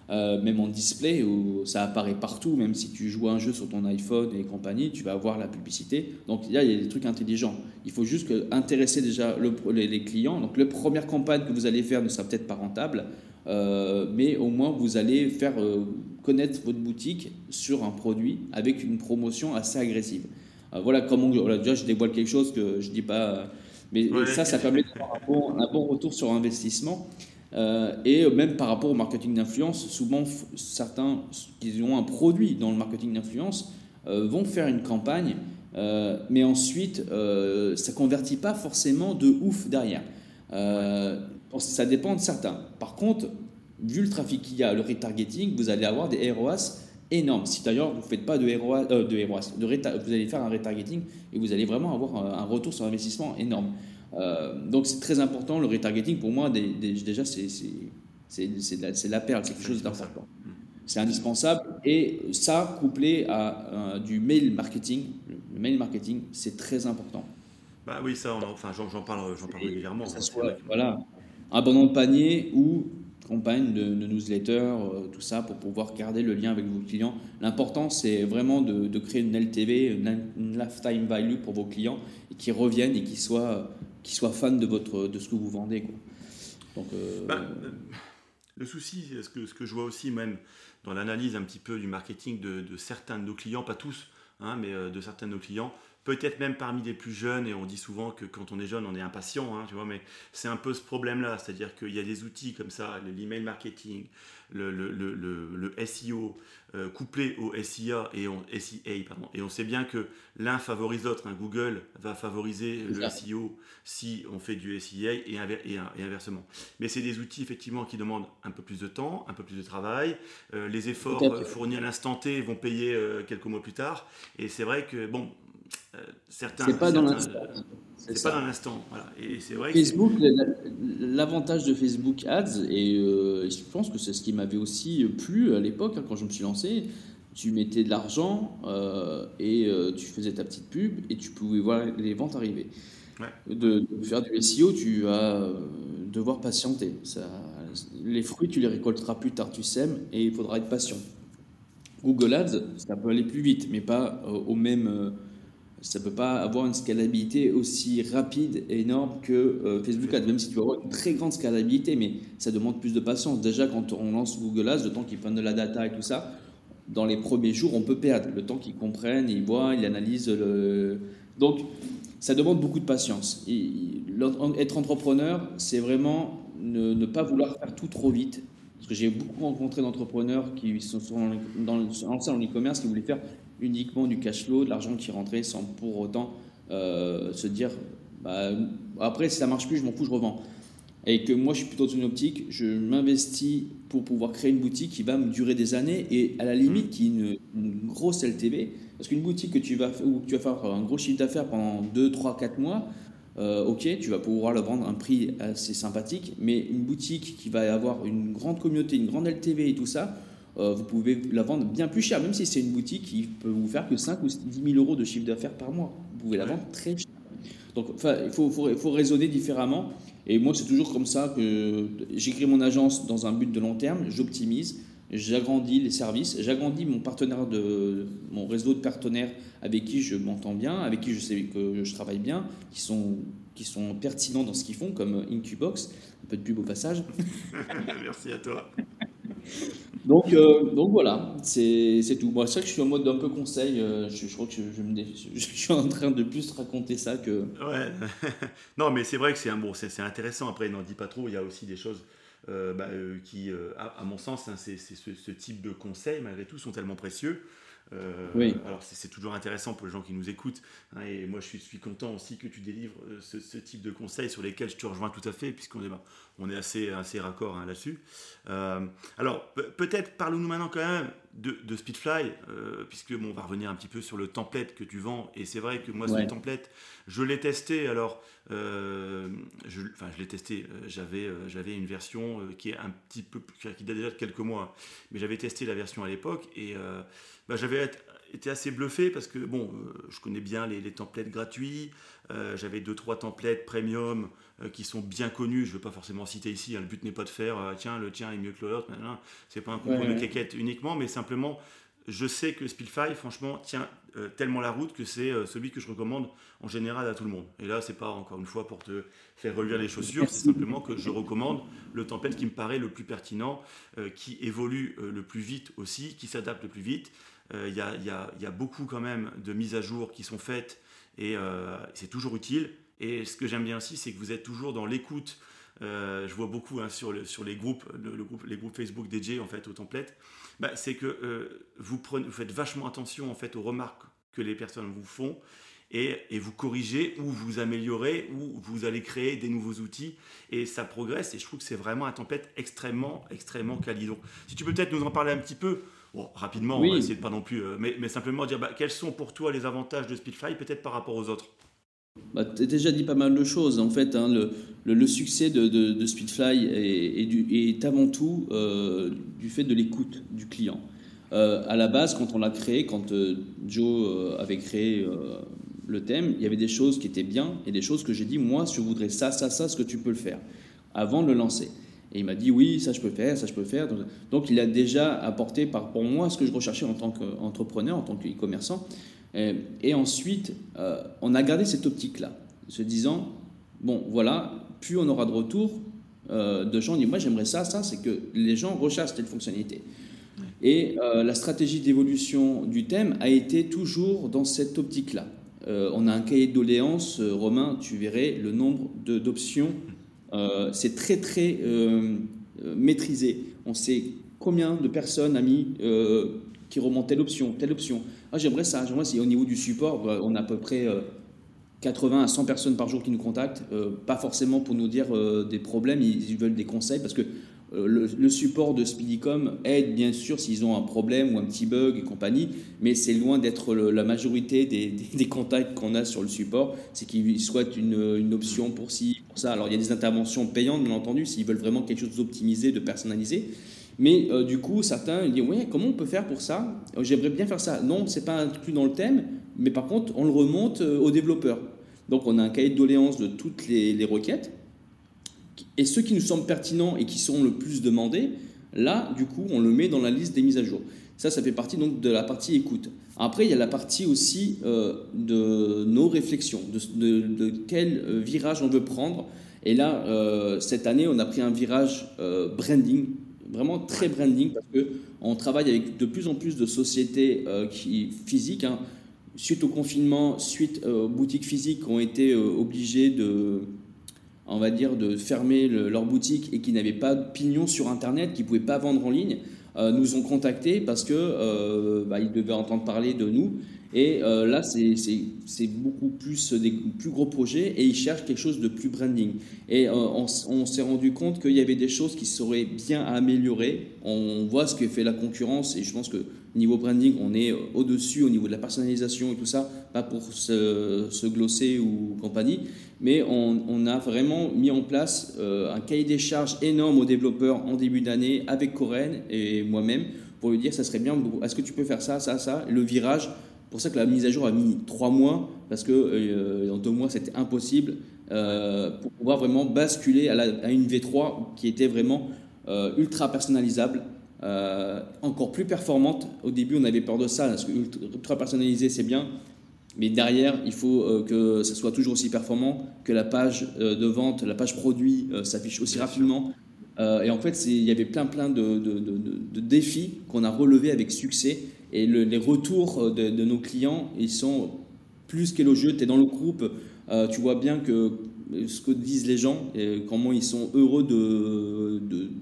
Euh, même en display, où ça apparaît partout, même si tu joues un jeu sur ton iPhone et compagnie, tu vas avoir la publicité. Donc là, il y a des trucs intelligents. Il faut juste que, intéresser déjà les, clients. Donc la première campagne que vous allez faire ne sera peut-être pas rentable, euh, mais au moins vous allez faire euh, connaître votre boutique sur un produit avec une promotion assez agressive. voilà comment, déjà je dévoile quelque chose que je dis pas, mais ça, ça permet d'avoir un bon retour sur investissement. Euh, et même par rapport au marketing d'influence, souvent certains qui ont un produit dans le marketing d'influence euh, vont faire une campagne, euh, mais ensuite ça convertit pas forcément de ouf derrière. ça dépend de certains. Par contre, vu le trafic qu'il y a, le retargeting, vous allez avoir des ROAS énormes. Si d'ailleurs vous ne faites pas de ROAS, de ROAS de vous allez faire un retargeting et vous allez vraiment avoir un retour sur investissement énorme. Euh, donc c'est très important, le retargeting pour moi, déjà c'est la perle, c'est quelque chose d'important. C'est indispensable et ça couplé à euh, du mail marketing, le mail marketing c'est très important. Bah oui, ça, enfin, j'en parle, parle régulièrement. Que ça soit, voilà, abandon de panier ou campagne de, newsletter, euh, tout ça, pour pouvoir garder le lien avec vos clients. L'important, c'est vraiment de, créer une LTV, une, une, lifetime value pour vos clients, et qui reviennent et qui soient qui soient fans de, votre, de ce que vous vendez. Euh, bah, euh, le souci, ce que, je vois aussi même dans l'analyse un petit peu du marketing de, de certains de nos clients, pas tous, hein, mais euh, de certains de nos clients, peut-être même parmi les plus jeunes, et on dit souvent que quand on est jeune, on est impatient, hein, tu vois, mais c'est un peu ce problème-là, c'est-à-dire qu'il y a des outils comme ça, l'email marketing, le, le, le, le SEO, euh, couplé au SIA et, on, SIA, pardon, et on sait bien que l'un favorise l'autre. Hein. Google va favoriser le SEO si on fait du SIA et, et, inversement. Mais c'est des outils effectivement qui demandent un peu plus de temps, un peu plus de travail. Euh, les efforts fournis à l'instant T vont payer euh, quelques mois plus tard. Et c'est vrai que, bon, certains. C'est pas dans l'instant. C'est pas dans l'instant. Voilà. Et c'est vrai. Facebook, l'avantage de Facebook Ads, et euh, je pense que c'est ce qui m'avait aussi plu à l'époque hein, quand je me suis lancé. Tu mettais de l'argent euh, et tu faisais ta petite pub et tu pouvais voir les ventes arriver. De, faire du SEO, tu vas devoir patienter. Ça, les fruits, tu les récolteras plus tard, tu sèmes et il faudra être patient. Google Ads, ça peut aller plus vite, mais pas au même ça ne peut pas avoir une scalabilité aussi rapide et énorme que euh, Facebook Ads, même si tu vas avoir une très grande scalabilité, mais ça demande plus de patience. Déjà, quand on lance Google Ads, le temps qu'ils prennent de la data et tout ça, dans les premiers jours, on peut perdre. Le temps qu'ils comprennent, ils voient, ils analysent. Le... Donc, ça demande beaucoup de patience. Être entrepreneur, c'est vraiment ne, pas vouloir faire tout trop vite. Parce que j'ai beaucoup rencontré d'entrepreneurs qui sont dans, dans l'e-commerce qui voulaient faire uniquement du cash flow, de l'argent qui rentrait sans pour autant euh, se dire bah, après si ça marche plus, je m'en fous, je revends. et que moi je suis plutôt dans une optique, je m'investis pour pouvoir créer une boutique qui va me durer des années et à la limite qui est une, grosse LTV. Parce qu'une boutique que tu vas, où tu vas faire un gros chiffre d'affaires pendant 2, 3, 4 mois, euh, ok, tu vas pouvoir le vendre à un prix assez sympathique, mais une boutique qui va avoir une grande communauté, une grande LTV et tout ça, euh, vous pouvez la vendre bien plus cher, même si c'est une boutique qui peut vous faire que 5 ou 10 000 euros de chiffre d'affaires par mois. Vous pouvez la vendre très cher. Donc, il faut, faut, faut, raisonner différemment. Et moi, c'est toujours comme ça que j'écris mon agence dans un but de long terme, j'optimise, j'agrandis les services, j'agrandis mon partenaire de mon réseau de partenaires avec qui je m'entends bien, avec qui je sais que je travaille bien, qui sont qui sont pertinents dans ce qu'ils font, comme Incubox, un peu de pub au passage. Merci à toi. Donc, euh, donc voilà, c'est tout. Moi, c'est vrai que je suis en mode un peu conseil. Euh, je, crois que je, je, suis en train de plus raconter ça que. Ouais. non, mais c'est vrai que c'est un bon, c'est intéressant. Après, n'en dit pas trop. Il y a aussi des choses euh, bah, qui, à, mon sens, hein, c'est ce, ce, type de conseils, malgré tout, sont tellement précieux. Euh, oui. Alors c'est toujours intéressant pour les gens qui nous écoutent. Hein, et moi je suis, suis, content aussi que tu délivres euh, ce, type de conseils sur lesquels je te rejoins tout à fait, puisqu'on est, on est assez, assez raccord hein, là-dessus. Euh, alors peut-être parlons-nous maintenant quand même de, Speedfly, puisque bon, on va revenir un petit peu sur le template que tu vends. Et c'est vrai que moi ce template, je l'ai testé. Alors je, enfin je l'ai testé. J'avais, j'avais une version qui est un petit peu, qui date déjà de quelques mois, mais j'avais testé la version à l'époque et bah, j'avais été assez bluffé parce que bon, euh, je connais bien les, templates gratuits. Euh, j'avais deux trois templates premium euh, qui sont bien connus. Je ne veux pas forcément citer ici. Hein, le but n'est pas de faire tiens le tien est mieux que l'autre. C'est pas un concours de quéquette uniquement, mais simplement je sais que Spillfy, franchement, tient tellement la route que c'est celui que je recommande en général à tout le monde. Et là, c'est pas encore une fois pour te faire relire les chaussures, c'est simplement que je recommande le template qui me paraît le plus pertinent, qui évolue le plus vite aussi, qui s'adapte le plus vite. Il y, a, beaucoup quand même de mises à jour qui sont faites et euh, c'est toujours utile. Et ce que j'aime bien aussi, c'est que vous êtes toujours dans l'écoute. Euh, je vois beaucoup hein, sur, les groupes, les groupes Facebook dédiés en fait au template. Bah, c'est que euh, vous, faites vachement attention en fait aux remarques que les personnes vous font et, vous corrigez ou vous améliorez ou vous allez créer des nouveaux outils et ça progresse et je trouve que c'est vraiment un template extrêmement extrêmement quali. si tu peux peut-être nous en parler un petit peu rapidement, on va essayer de pas non plus, euh, mais, simplement dire bah, quels sont pour toi les avantages de Speedfly, peut-être par rapport aux autres bah, Tu as déjà dit pas mal de choses. En fait, hein, le, succès de, Speedfly est, avant tout euh, du fait de l'écoute du client. Euh, à la base, quand on l'a créé, quand Joe avait créé le thème, il y avait des choses qui étaient bien et des choses que j'ai dit, moi, je voudrais ça, ça, ça, ce que tu peux le faire, avant de le lancer. Et il m'a dit oui, ça je peux faire, ça je peux faire. Donc, il a déjà apporté par pour moi ce que je recherchais en tant qu'entrepreneur, en tant qu'e-commerçant. Et, ensuite, euh, on a gardé cette optique-là, se disant bon voilà, plus on aura de retour euh, de gens, disent moi j'aimerais ça, ça, c'est que les gens recherchent telle fonctionnalité. Et euh, la stratégie d'évolution du thème a été toujours dans cette optique-là. on a un cahier de doléances, Romain, tu verrais le nombre d'options euh, c'est très très euh, euh, maîtrisé. On sait combien de personnes a mis qui remontent telle option, telle option. Ah, j'aimerais ça, j'aimerais si Au niveau du support, bah, on a à peu près 80 à 100 personnes par jour qui nous contactent, pas forcément pour nous dire des problèmes, ils, veulent des conseils parce que le, support de Speedycom aide bien sûr s'ils ont un problème ou un petit bug et compagnie, mais c'est loin d'être la majorité des, contacts qu'on a sur le support, c'est qu'ils souhaitent une, option pour ci, ça. Alors il y a des interventions payantes, bien entendu, s'ils veulent vraiment quelque chose d'optimisé, de personnalisé. Mais euh, du coup, certains disent Oui, comment on peut faire pour ça? Euh, J'aimerais bien faire ça. Non, c'est pas inclus dans le thème, mais par contre, on le remonte euh, aux développeurs. Donc, on a un cahier de doléances de toutes les, requêtes. Et ceux qui nous semblent pertinents et qui sont le plus demandés, là, du coup, on le met dans la liste des mises à jour. Ça, ça fait partie donc de la partie écoute. Après, il y a la partie aussi euh, de nos réflexions, de, quel euh, virage on veut prendre. Et là, euh, cette année, on a pris un virage branding, vraiment très branding, parce qu'on travaille avec de plus en plus de sociétés qui, physiques. Hein. Suite au confinement, suite aux boutiques physiques ont été obligées de, on va dire, de fermer leur boutique et qui n'avaient pas de pignon sur Internet, qui ne pouvaient pas vendre en ligne. nous ont contactés parce que bah, ils devaient entendre parler de nous. Et là, c'est beaucoup plus des plus gros projets et ils cherchent quelque chose de plus branding. Et on, on s'est rendu compte qu'il y avait des choses qui seraient bien à améliorer. On voit ce que fait la concurrence et je pense que Niveau branding, on est au-dessus au niveau de la personnalisation et tout ça, pas pour se, glosser ou compagnie, mais on, a vraiment mis en place euh, un cahier des charges énorme aux développeurs en début d'année avec Coren et moi-même pour lui dire ça serait bien, est-ce que tu peux faire ça, ça, ça, le virage. Pour ça que la mise à jour a mis trois mois, parce que euh, en deux mois c'était impossible euh, pour pouvoir vraiment basculer à, une V3 qui était vraiment ultra personnalisable euh, encore plus performante. Au début, on avait peur de ça, parce que ultra personnalisé, c'est bien, mais derrière, il faut euh, que ça soit toujours aussi performant, que la page euh, de vente, la page produit s'affiche aussi rapidement. et en fait, il y avait plein, plein de, de, défis qu'on a relevés avec succès. Et les retours de, nos clients, ils sont plus qu'élogieux. Tu es dans le groupe, tu vois bien que ce que disent les gens, et comment ils sont heureux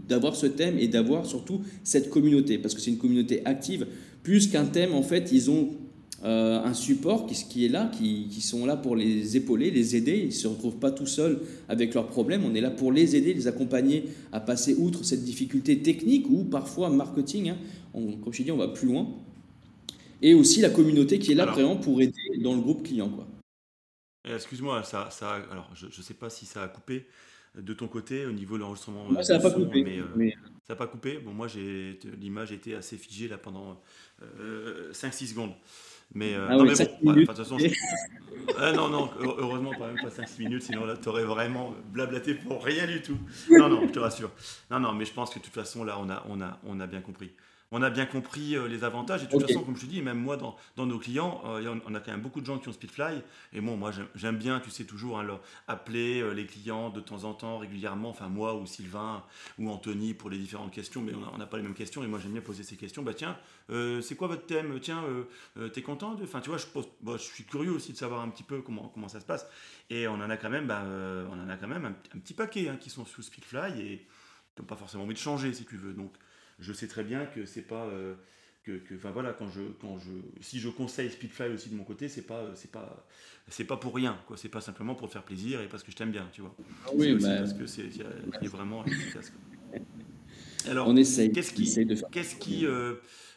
d'avoir de, ce thème et d'avoir surtout cette communauté, parce que c'est une communauté active. Plus qu'un thème, en fait, ils ont euh, un support qui, qui est là, qui, qui, sont là pour les épauler, les aider. Ils ne se retrouvent pas tout seuls avec leurs problèmes. On est là pour les aider, les accompagner à passer outre cette difficulté technique ou parfois marketing. Hein. comme je dis, on va plus loin. Et aussi la communauté qui est là vraiment pour aider dans le groupe client. Quoi. Eh, excuse-moi, ça, ça, alors je ne sais pas si ça a coupé de ton côté au niveau de l'enregistrement. ça n'a pas coupé. Mais, euh, Ça n'a pas coupé. Bon, moi, l'image était assez figée là pendant 5-6 euh, secondes. Mais euh, ah non, mais bon, de toute façon, ah, non, non, heureusement, pas même pas 5-6 minutes, sinon là, tu aurais vraiment blablaté pour rien du tout. Non, non, je te rassure. Non, non, mais je pense que de toute façon, là, on a, on a, on a bien compris on a bien compris euh, les avantages. Et de toute façon, comme je te dis, même moi, dans, nos clients, euh, on a quand même beaucoup de gens qui ont Speedfly. Et bon, moi, j'aime bien, tu sais, toujours hein, appeler euh, les clients de temps en temps, régulièrement. Enfin, moi ou Sylvain ou Anthony pour les différentes questions. Mais on n'a pas les mêmes questions. Et moi, j'aime bien poser ces questions. Bah, tiens, c'est quoi votre thème? Tiens, t'es content de... Enfin, tu vois, je, bah, je suis curieux aussi de savoir un petit peu comment, comment ça se passe. Et on en a quand même, bah, on en a quand même un, petit paquet hein, qui sont sous Speedfly et qui n'ont pas forcément envie de changer, si tu veux. Donc, je sais très bien que c'est pas euh, que, enfin voilà quand je quand je si je conseille Speedfly aussi de mon côté c'est pas c'est pas c'est pas pour rien quoi. C'est pas simplement pour te faire plaisir et parce que je t'aime bien tu vois. Ah oui bah, parce que c'est vraiment efficace alors on essaye qu'est-ce qui qu'est-ce qui euh,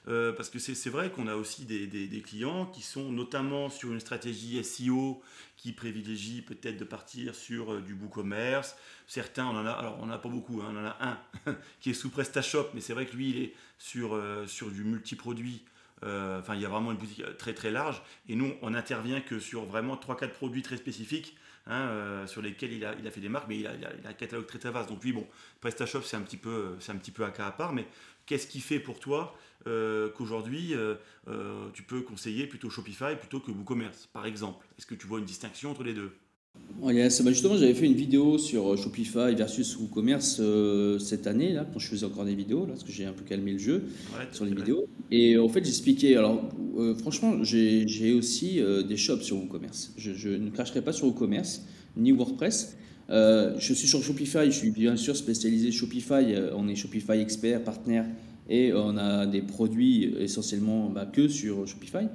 euh, parce que c'est vrai qu'on a aussi des, clients qui sont notamment sur une stratégie SEO qui privilégie peut-être de partir sur euh, du commerce Certains, on en a, alors on n'en a pas beaucoup, hein, on en a un qui est sous PrestaShop, mais c'est vrai que lui, il est sur, euh, sur du multiproduit. enfin, il y a vraiment une boutique très très large. Et nous, on n'intervient que sur vraiment 3-4 produits très spécifiques. Hein, sur lesquels il a, il a, fait des marques, mais il a, un catalogue très très vaste. Donc oui, bon, PrestaShop, c'est un petit peu, c'est un petit peu un cas à part, mais qu'est-ce qui fait pour toi euh, qu'aujourd'hui euh, euh, tu peux conseiller plutôt Shopify plutôt que WooCommerce, par exemple Est-ce que tu vois une distinction entre les deux? Oh yes. Bah, justement, j'avais fait une vidéo sur Shopify versus WooCommerce cette année, là, quand je faisais encore des vidéos, là, parce que j'ai un peu calmé le jeu sur les vidéos. Et en fait, j'expliquais. Alors, franchement, j'ai aussi des shops sur WooCommerce. Je, je, ne cracherai pas sur WooCommerce ni WordPress. je suis sur Shopify, je suis bien sûr spécialisé Shopify. on est Shopify expert, partenaire et on a des produits essentiellement bah, que sur Shopify.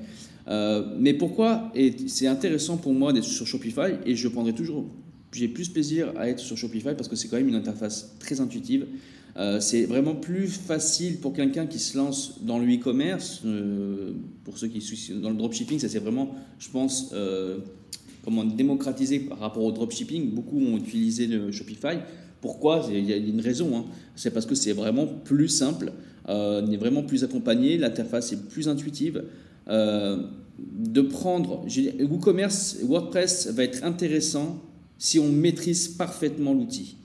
Euh, mais pourquoi c'est intéressant pour moi d'être sur Shopify et je prendrai toujours, j'ai plus plaisir à être sur Shopify parce que c'est quand même une interface très intuitive. Euh, c'est vraiment plus facile pour quelqu'un qui se lance dans le e-commerce. Euh, pour ceux qui sont dans le dropshipping, ça c'est vraiment, je pense, comment démocratiser par rapport au dropshipping. Beaucoup ont utilisé le Shopify. Pourquoi? Il y a une raison. Hein. C'est parce que c'est vraiment plus simple euh, est vraiment plus accompagné, l'interface est plus intuitive. Euh, de prendre, WooCommerce, WordPress va être intéressant si on maîtrise parfaitement l'outil.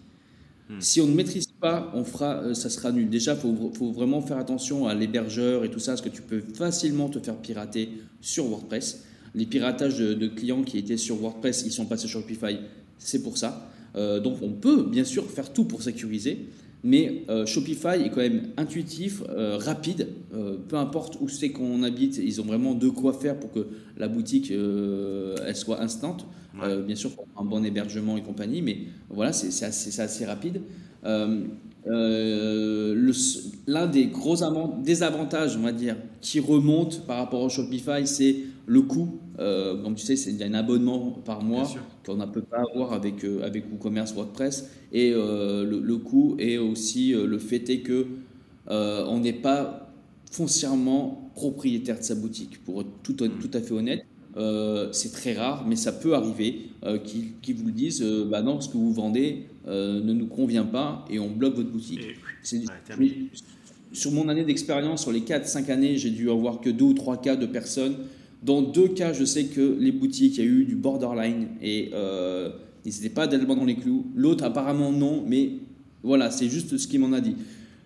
Hmm. Si on ne maîtrise pas, on fera, euh, ça sera nul. Déjà, il faut, faut, vraiment faire attention à l'hébergeur et tout ça, parce que tu peux facilement te faire pirater sur WordPress. Les piratages de, clients qui étaient sur WordPress, ils sont passés sur Shopify, c'est pour ça. Euh, donc on peut bien sûr faire tout pour sécuriser, mais euh, Shopify est quand même intuitif, euh, rapide, euh, peu importe où c'est qu'on habite, ils ont vraiment de quoi faire pour que la boutique elle soit instante. bien sûr, un bon hébergement et compagnie, mais voilà, c'est assez, assez, rapide. l'un des gros désavantages, on va dire, qui remonte par rapport au Shopify, c'est le coût. Euh, comme tu sais, c'est un abonnement par mois qu'on ne peut pas avoir avec, euh, avec WooCommerce WordPress. Et euh, le, coût est aussi le fait est que on n'est pas foncièrement propriétaire de sa boutique. Pour être tout, hmm. tout à fait honnête, c'est très rare, mais ça peut arriver qu'ils vous le disent, bah non, ce que vous vendez ne nous convient pas et on bloque votre boutique. sur mon année d'expérience, sur les 4-5 années, j'ai dû avoir que deux ou trois cas de personnes dans deux cas, je sais que les boutiques, il y a eu du borderline et euh, ils n'étaient pas tellement dans les clous. L'autre, apparemment, non, mais voilà, c'est juste ce qu'il m'en a dit.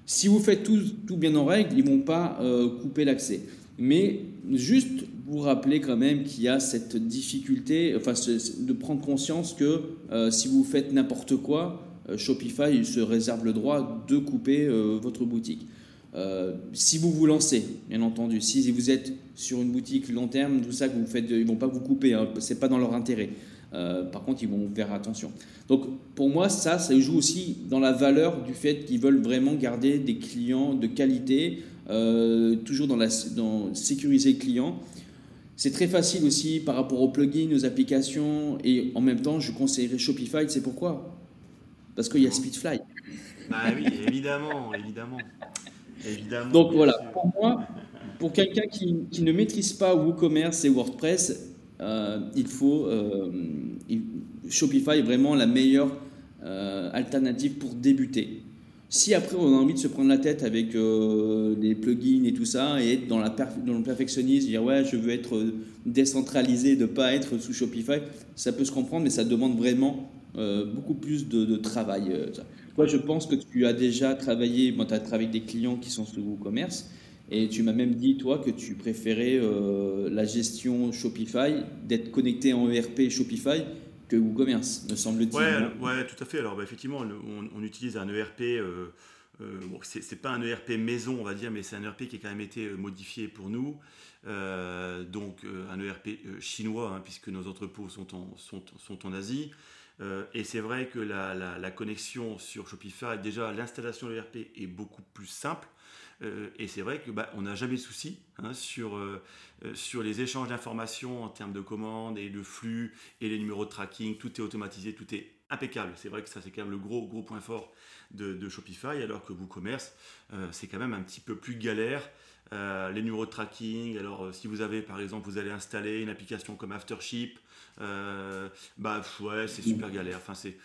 Si vous faites tout, bien en règle, ils ne vont pas euh, couper l'accès. Mais juste vous rappeler quand même qu'il y a cette difficulté, enfin, de prendre conscience que euh, si vous faites n'importe quoi, Shopify se réserve le droit de couper votre boutique. Euh, si vous vous lancez, bien entendu, si vous êtes sur une boutique long terme, tout ça que vous faites, ils vont pas vous couper, hein, c'est pas dans leur intérêt. Euh, par contre, ils vont faire attention. Donc, pour moi, ça, ça joue aussi dans la valeur du fait qu'ils veulent vraiment garder des clients de qualité, euh, toujours dans la dans sécuriser le client. C'est très facile aussi par rapport aux plugins, aux applications, et en même temps, je conseillerais Shopify. C'est pourquoi? Parce qu'il y a Speedfly. Bah oui, évidemment, évidemment. Donc voilà, pour moi, pour quelqu'un qui, qui, ne maîtrise pas WooCommerce et WordPress, euh, il faut euh, Shopify est vraiment la meilleure euh, alternative pour débuter. Si après on a envie de se prendre la tête avec les plugins et tout ça et être dans, la dans le perfectionnisme, dire ouais je veux être décentralisé, de pas être sous Shopify, ça peut se comprendre, mais ça demande vraiment beaucoup plus de, de travail. Toi, je pense que tu as déjà travaillé, bon, tu as travaillé avec des clients qui sont sous WooCommerce, et tu m'as même dit, toi, que tu préférais euh, la gestion Shopify, d'être connecté en ERP Shopify que WooCommerce, me semble-t-il. Ouais, ouais, tout à fait. Alors, bah, effectivement, on, utilise un ERP. Euh, euh, bon, c'est pas un ERP maison, on va dire, mais c'est un ERP qui a quand même été euh, modifié pour nous. Donc, un ERP chinois, hein, puisque nos entrepôts sont en, Asie. Euh, et c'est vrai que la, connexion sur Shopify, déjà l'installation de l'ERP est beaucoup plus simple. Euh, et c'est vrai que bah, on n'a jamais de souci hein, sur, euh, sur les échanges d'informations en termes de commandes et de flux et les numéros de tracking. Tout est automatisé, tout est impeccable. C'est vrai que ça, c'est quand même le gros, gros point fort de Shopify, alors que WooCommerce, c'est quand même un petit peu plus galère. Les numéros de tracking, alors si vous avez par exemple, vous allez installer une application comme Aftership, euh, bah ouais, c'est super galère. Enfin, c'est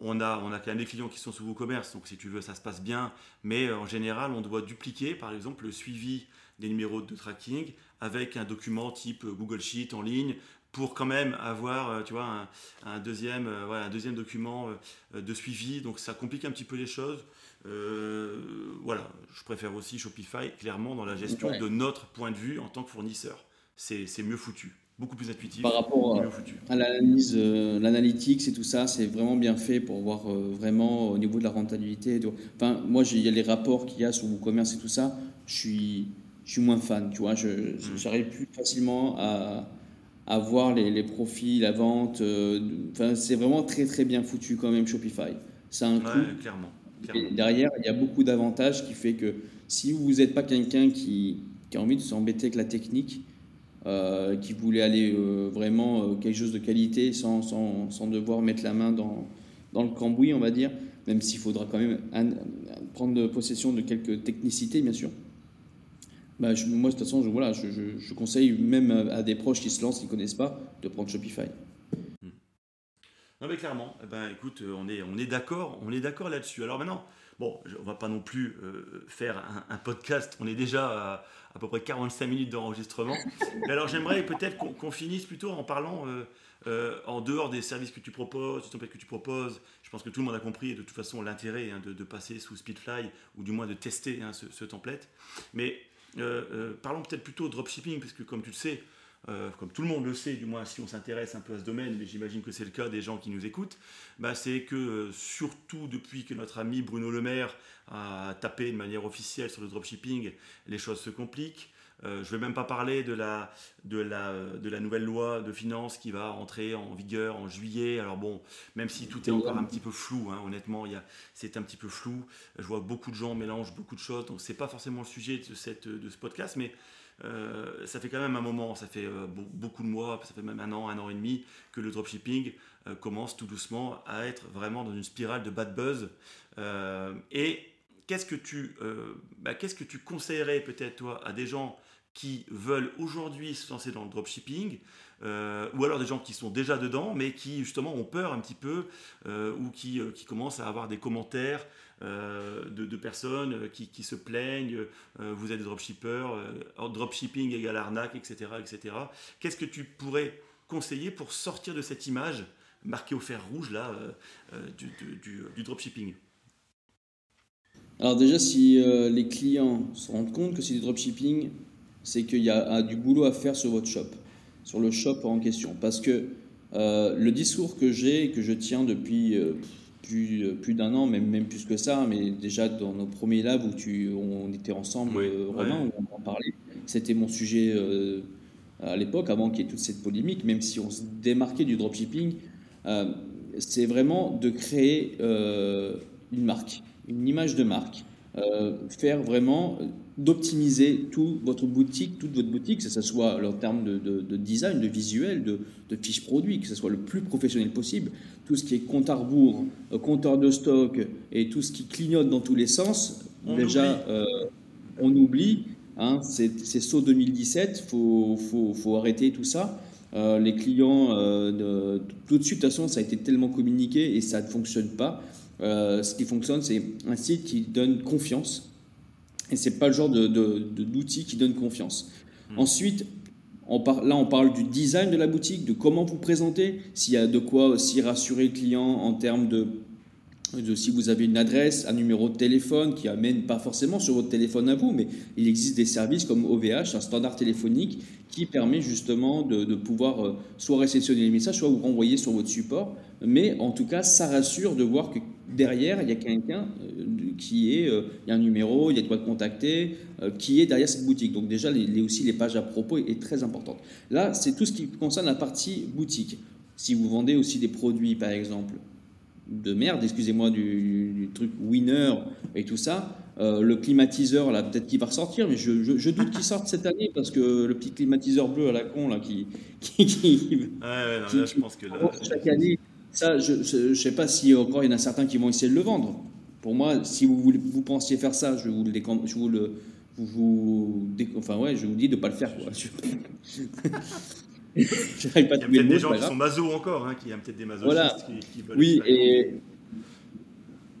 on a, on a quand même des clients qui sont sous WooCommerce, donc si tu veux, ça se passe bien. Mais euh, en général, on doit dupliquer, par exemple, le suivi des numéros de tracking avec un document type Google Sheet en ligne pour quand même avoir, euh, tu vois, un, deuxième, un deuxième document de suivi. Donc ça complique un petit peu les choses. Voilà, je préfère aussi Shopify, clairement, dans la gestion de notre point de vue en tant que fournisseur. C'est mieux foutu beaucoup plus intuitif. Par rapport à, l'analyse, euh, l'analytics et tout ça, c'est vraiment bien fait pour voir euh, vraiment au niveau de la rentabilité. Enfin, moi, il y a les rapports qu'il y a sur WooCommerce et tout ça, je suis, je suis moins fan, tu vois. Hmm. j'arrive plus facilement à, à voir les, les, profits, la vente. Euh, enfin, c'est vraiment très très bien foutu quand même Shopify. Ça un coût. clairement. Derrière, il y a beaucoup d'avantages qui fait que si vous n'êtes pas quelqu'un qui, qui a envie de s'embêter avec la technique, euh, qui voulait aller euh, vraiment euh, quelque chose de qualité sans, sans, sans, devoir mettre la main dans, dans le cambouis, on va dire, même s'il faudra quand même prendre possession de quelques technicités, bien sûr. Bah, moi, de toute façon, je, voilà, je, je, conseille même à des proches qui se lancent, qui ne connaissent pas, de prendre Shopify. Non, mais clairement, eh ben, écoute, on est, on est d'accord, on est d'accord là-dessus. Alors maintenant, bon, on va pas non plus faire un, un, podcast, on est déjà à à peu près 45 minutes d'enregistrement. alors j'aimerais peut-être qu'on finisse plutôt en parlant euh, euh, en dehors des services que tu proposes, du template que tu proposes. Je pense que tout le monde a compris de toute façon l'intérêt hein, de, passer sous Speedfly ou du moins de tester hein, ce, template. Mais euh, parlons peut-être plutôt dropshipping, parce que comme tu le sais, euh, comme tout le monde le sait, du moins si on s'intéresse un peu à ce domaine, mais j'imagine que c'est le cas des gens qui nous écoutent, bah, c'est que euh, surtout depuis que notre ami Bruno Le Maire a tapé de manière officielle sur le dropshipping, les choses se compliquent. Euh, je ne vais même pas parler de la, de, la, de la nouvelle loi de finances qui va entrer en vigueur en juillet. Alors bon, même si tout est encore un petit peu flou, hein, honnêtement, c'est un petit peu flou. Je vois beaucoup de gens mélangent beaucoup de choses, donc ce n'est pas forcément le sujet de, cette, de ce podcast, mais euh, ça fait quand même un moment, ça fait euh, beaucoup de mois, ça fait même un an, un an et demi que le dropshipping commence tout doucement à être vraiment dans une spirale de bad buzz. et qu'est-ce que tu, bah, qu'est-ce que tu conseillerais peut-être toi à des gens qui veulent aujourd'hui se lancer dans le dropshipping, euh, ou alors des gens qui sont déjà dedans, mais qui justement ont peur un petit peu, euh, ou qui, euh, qui, commencent à avoir des commentaires de, personnes qui, se plaignent, vous êtes des dropshippers, dropshipping égale arnaque, etc. etc. Qu'est-ce que tu pourrais conseiller pour sortir de cette image marquée au fer rouge là, du, du, dropshipping? Alors déjà, si les clients se rendent compte que c'est du dropshipping, c'est qu'il y a du boulot à faire sur votre shop, sur le shop en question. Parce que euh, le discours que j'ai, que je tiens depuis euh, plus, euh, plus d'un an, même, même plus que ça, mais déjà dans nos premiers labs où tu, on était ensemble, Romain, où on en parlait, c'était mon sujet à l'époque, avant qu'il y ait toute cette polémique, même si on se démarquait du dropshipping, c'est vraiment de créer une marque, une image de marque. Faire vraiment d'optimiser toute votre boutique, toute votre boutique, que ce soit en termes de, design, de visuel, de, de fiches produits, que ce soit le plus professionnel possible. Tout ce qui est compte à rebours, euh, compteur de stock et tout ce qui clignote dans tous les sens, déjà, euh, on oublie. Hein, c'est saut 2017, il faut, faut, faut, arrêter tout ça. Euh, les clients, tout de suite, de toute façon, ça a été tellement communiqué et ça ne fonctionne pas. Ce qui fonctionne, c'est un site qui donne confiance et c'est pas le genre de, d'outil qui donne confiance. Hmm. Ensuite, on là, on parle du design de la boutique, de comment vous présenter, s'il y a de quoi aussi rassurer le client en termes de, de, si vous avez une adresse, un numéro de téléphone qui amène pas forcément sur votre téléphone à vous, mais il existe des services comme OVH, un standard téléphonique qui permet justement de, de pouvoir euh, soit réceptionner les messages, soit vous renvoyer sur votre support. Mais en tout cas, ça rassure de voir que derrière, il y a quelqu'un euh, qui est, euh, il y a un numéro, il y a de quoi contacter, euh, qui est derrière cette boutique. Donc déjà, les, aussi les pages à propos est, très importante. Là, c'est tout ce qui concerne la partie boutique. Si vous vendez aussi des produits, par exemple, de merde, excusez-moi du, truc winner et tout ça, le climatiseur, là, peut-être qu'il va ressortir, mais je, je, doute qu'il sorte cette année parce que le petit climatiseur bleu à la con, là, qui. qui, qui, ouais, ouais, non, là, je pense que là, chaque année, ça, je ne sais pas si encore il y en a certains qui vont essayer de le vendre. Pour moi, si vous, voulez, vous pensiez faire ça, je vous le, je vous le vous, enfin ouais, je vous dis de ne pas le faire. Quoi. Je... pas il y a peut-être des gens qui sont maso encore, hein, qui a peut-être des masochistes voilà. qui, veulent Oui, et,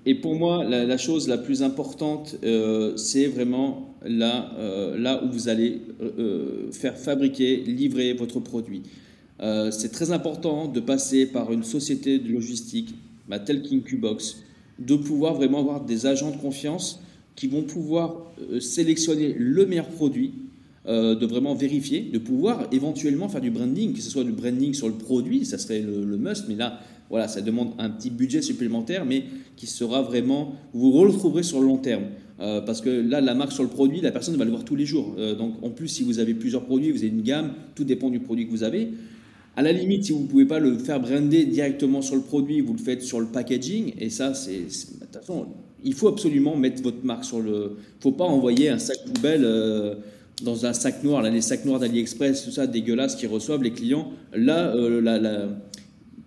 et pour moi, la, chose la plus importante, euh, c'est vraiment là, euh, là où vous allez euh, faire fabriquer, livrer votre produit. Euh, c'est très important de passer par une société de logistique bah, telle qu'Incubox, de pouvoir vraiment avoir des agents de confiance qui vont pouvoir euh, sélectionner le meilleur produit, euh, de vraiment vérifier, de pouvoir éventuellement faire du branding, que ce soit du branding sur le produit, ça serait le, must, mais là, voilà, ça demande un petit budget supplémentaire, mais qui sera vraiment, vous retrouverez sur le long terme. parce que là, la marque sur le produit, la personne va le voir tous les jours. donc, en plus, si vous avez plusieurs produits, vous avez une gamme, tout dépend du produit que vous avez. À la limite, si vous ne pouvez pas le faire brander directement sur le produit, vous le faites sur le packaging. Et ça, c'est. De toute façon, il faut absolument mettre votre marque sur le. Il ne faut pas envoyer un sac poubelle euh, dans un sac noir. Là, les sacs noirs d'AliExpress, tout ça, dégueulasse, qu'ils reçoivent les clients. Là, euh,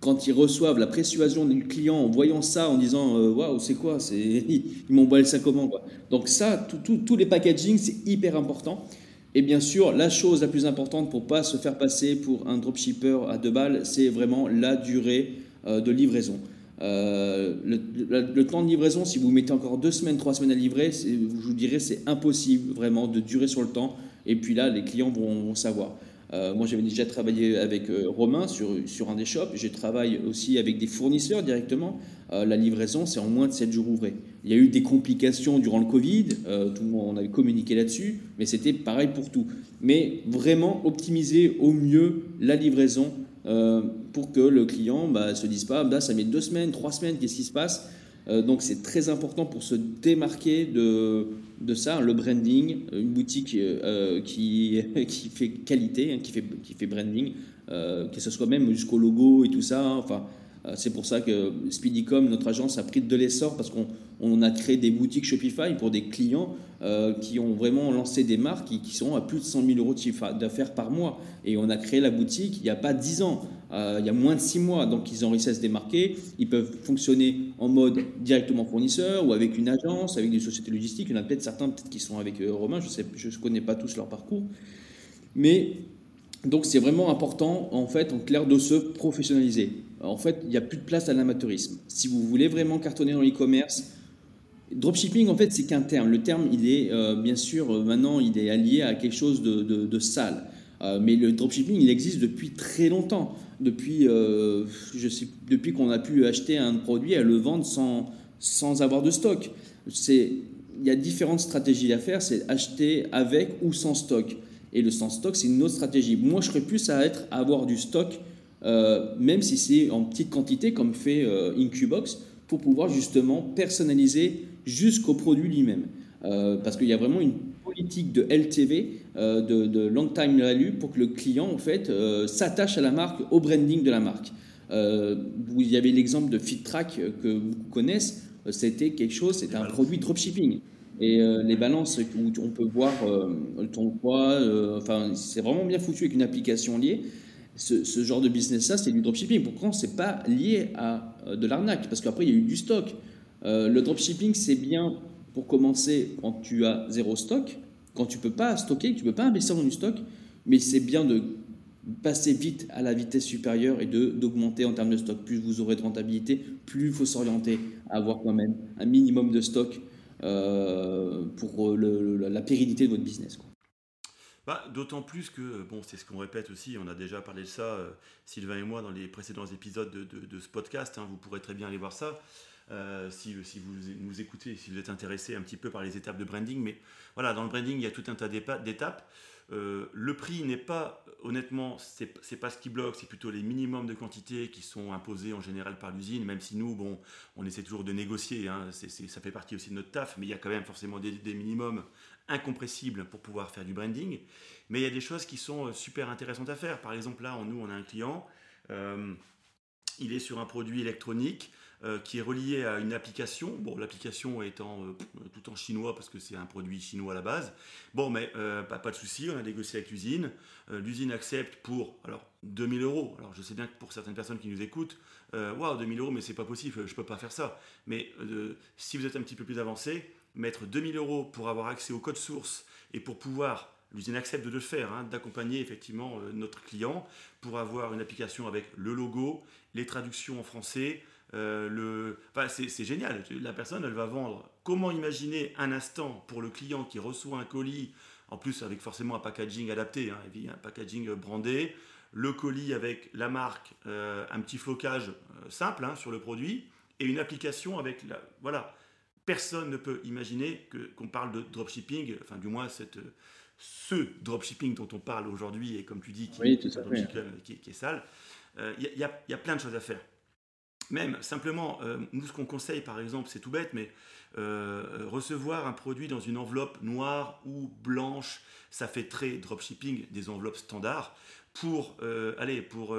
quand ils reçoivent la persuasion du client en voyant ça, en disant euh, Waouh, c'est quoi? Ils m'ont le ça comment. Donc, ça, tous les packaging, c'est hyper important. Et bien sûr, la chose la plus importante pour pas se faire passer pour un dropshipper à deux balles, c'est vraiment la durée euh, de livraison. Euh, le, temps de livraison, si vous mettez encore deux semaines, trois semaines à livrer, je vous dirais c'est impossible vraiment de durer sur le temps. Et puis là, les clients vont, savoir. Euh, moi, j'avais déjà travaillé avec Romain sur, sur un des shops. Je travaille aussi avec des fournisseurs directement. la livraison, c'est en moins de 7 jours ouvrés. Il y a eu des complications durant le Covid, euh, tout le monde on avait communiqué là-dessus, mais c'était pareil pour tout. Mais vraiment optimiser au mieux la livraison euh, pour que le client ne bah, se dise pas, bah, ça met deux semaines, trois semaines, qu'est-ce qui se passe? Donc c'est très important pour se démarquer de, ça, le branding, une boutique qui, fait qualité, hein, qui, fait, qui fait branding, que ce soit même jusqu'au logo et tout ça. Hein, enfin, c'est pour ça que Speedycom, notre agence, a pris de l'essor parce qu'on a créé des boutiques Shopify pour des clients euh, qui ont vraiment lancé des marques qui, qui, sont à plus de 100 000 euros de chiffre d'affaires par mois. Et on a créé la boutique il n'y a pas 10 ans, euh, il y a moins de 6 mois. Donc ils ont réussi à se démarquer. Ils peuvent fonctionner en mode directement fournisseur ou avec une agence, avec des sociétés logistiques. Il y en a peut-être certains peut-être qui sont avec euh, Romain, je ne connais pas tous leur parcours. Mais donc c'est vraiment important en fait en clair de se professionnaliser. En fait, il n'y a plus de place à l'amateurisme. Si vous voulez vraiment cartonner dans l'e-commerce, Dropshipping, en fait, c'est qu'un terme. Le terme, il est euh, bien sûr euh, maintenant, il est allié à quelque chose de, sale. Euh, mais le dropshipping, il existe depuis très longtemps. Depuis, je depuis qu'on a pu acheter un produit et le vendre sans, sans avoir de stock. C'est, il y a différentes stratégies à faire. C'est acheter avec ou sans stock. Et le sans stock, c'est une autre stratégie. Moi, je serais plus à être à avoir du stock, même si c'est en petite quantité, comme fait Incubox, pour pouvoir justement personnaliser jusqu'au produit lui-même. Euh, parce qu'il y a vraiment une politique de LTV, euh, de, long time value, pour que le client en fait euh, s'attache à la marque, au branding de la marque. vous y avez l'exemple de FitTrack que vous connaissez, c'était quelque chose, c'était un produit dropshipping. Et les balances où on peut voir ton poids, enfin c'est vraiment bien foutu avec une application liée. Ce, genre de business-là, c'est du dropshipping. Pourquoi c'est pas lié à de l'arnaque? Parce qu'après, il y a eu du stock. Euh, le dropshipping, c'est bien pour commencer quand tu as zéro stock, quand tu peux pas stocker, tu peux pas investir dans du stock, mais c'est bien de passer vite à la vitesse supérieure et d'augmenter en termes de stock. Plus vous aurez de rentabilité, plus il faut s'orienter à avoir quand même un minimum de stock euh, pour la pérennité de votre business. Bah, D'autant plus que, bon, c'est ce qu'on répète aussi, on a déjà parlé de ça, euh, Sylvain et moi, dans les précédents épisodes de, ce podcast, hein, vous pourrez très bien aller voir ça. Euh, si, vous nous écoutez, si vous êtes intéressé un petit peu par les étapes de branding. Mais voilà, dans le branding, il y a tout un tas d'étapes. Euh, le prix n'est pas, honnêtement, c'est pas ce qui bloque, c'est plutôt les minimums de quantité qui sont imposés en général par l'usine, même si nous, bon, on essaie toujours de négocier, hein, ça fait partie aussi de notre taf, mais il y a quand même forcément des, minimums incompressibles pour pouvoir faire du branding. Mais il y a des choses qui sont euh, super intéressantes à faire. Par exemple, là, nous, on a un client, il est sur un produit électronique, euh, qui est relié à une application. Bon, l'application étant euh, tout en chinois parce que c'est un produit chinois à la base. Bon, mais euh, pas de souci, on a négocié avec l'usine. l'usine accepte pour alors 2000 euros. Alors je sais bien que pour certaines personnes qui nous écoutent, waouh, 2000 euros, mais c'est pas possible, je peux pas faire ça. Mais si vous êtes un petit peu plus avancé, mettre 2000 euros pour avoir accès au code source et pour pouvoir L'usine accepte de le faire, hein, d'accompagner effectivement notre client pour avoir une application avec le logo, les traductions en français, euh, le... enfin, c'est génial. La personne, elle va vendre. Comment imaginer un instant pour le client qui reçoit un colis, en plus avec forcément un packaging adapté, hein, un packaging brandé, le colis avec la marque, euh, un petit flocage euh, simple hein, sur le produit, et une application avec la... Voilà. Personne ne peut imaginer qu'on parle de dropshipping, enfin du moins cette, ce dropshipping dont on parle aujourd'hui, et comme tu dis, qui, qui, est sale. Il y, y, a plein de choses à faire. Même simplement, euh, nous ce qu'on conseille par exemple, c'est tout bête, mais euh, recevoir un produit dans une enveloppe noire ou blanche, ça fait très dropshipping, des enveloppes standards. Pour, euh, allez, pour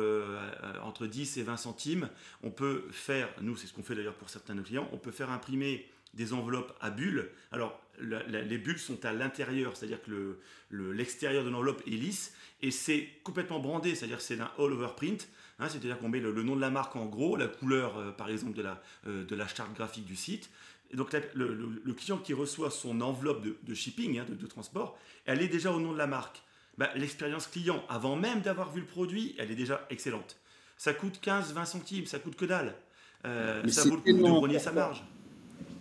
entre 10 et 20 centimes, on peut faire, nous c'est ce qu'on fait d'ailleurs pour certains de nos clients, on peut faire imprimer des enveloppes à bulles. Alors, les bulles sont à l'intérieur, c'est-à-dire que l'extérieur de l'enveloppe est lisse et c'est complètement brandé, c'est-à-dire que c'est un all-over print. Hein, c'est-à-dire qu'on met le, nom de la marque en gros, la couleur euh, par exemple de la, euh, de la charte graphique du site. Et donc le, client qui reçoit son enveloppe de, shipping, hein, de, transport, elle est déjà au nom de la marque. Bah, l'expérience client, avant même d'avoir vu le produit, elle est déjà excellente. Ça coûte 15-20 centimes, ça coûte que dalle. Euh, ça vaut le coup de rogner sa marge.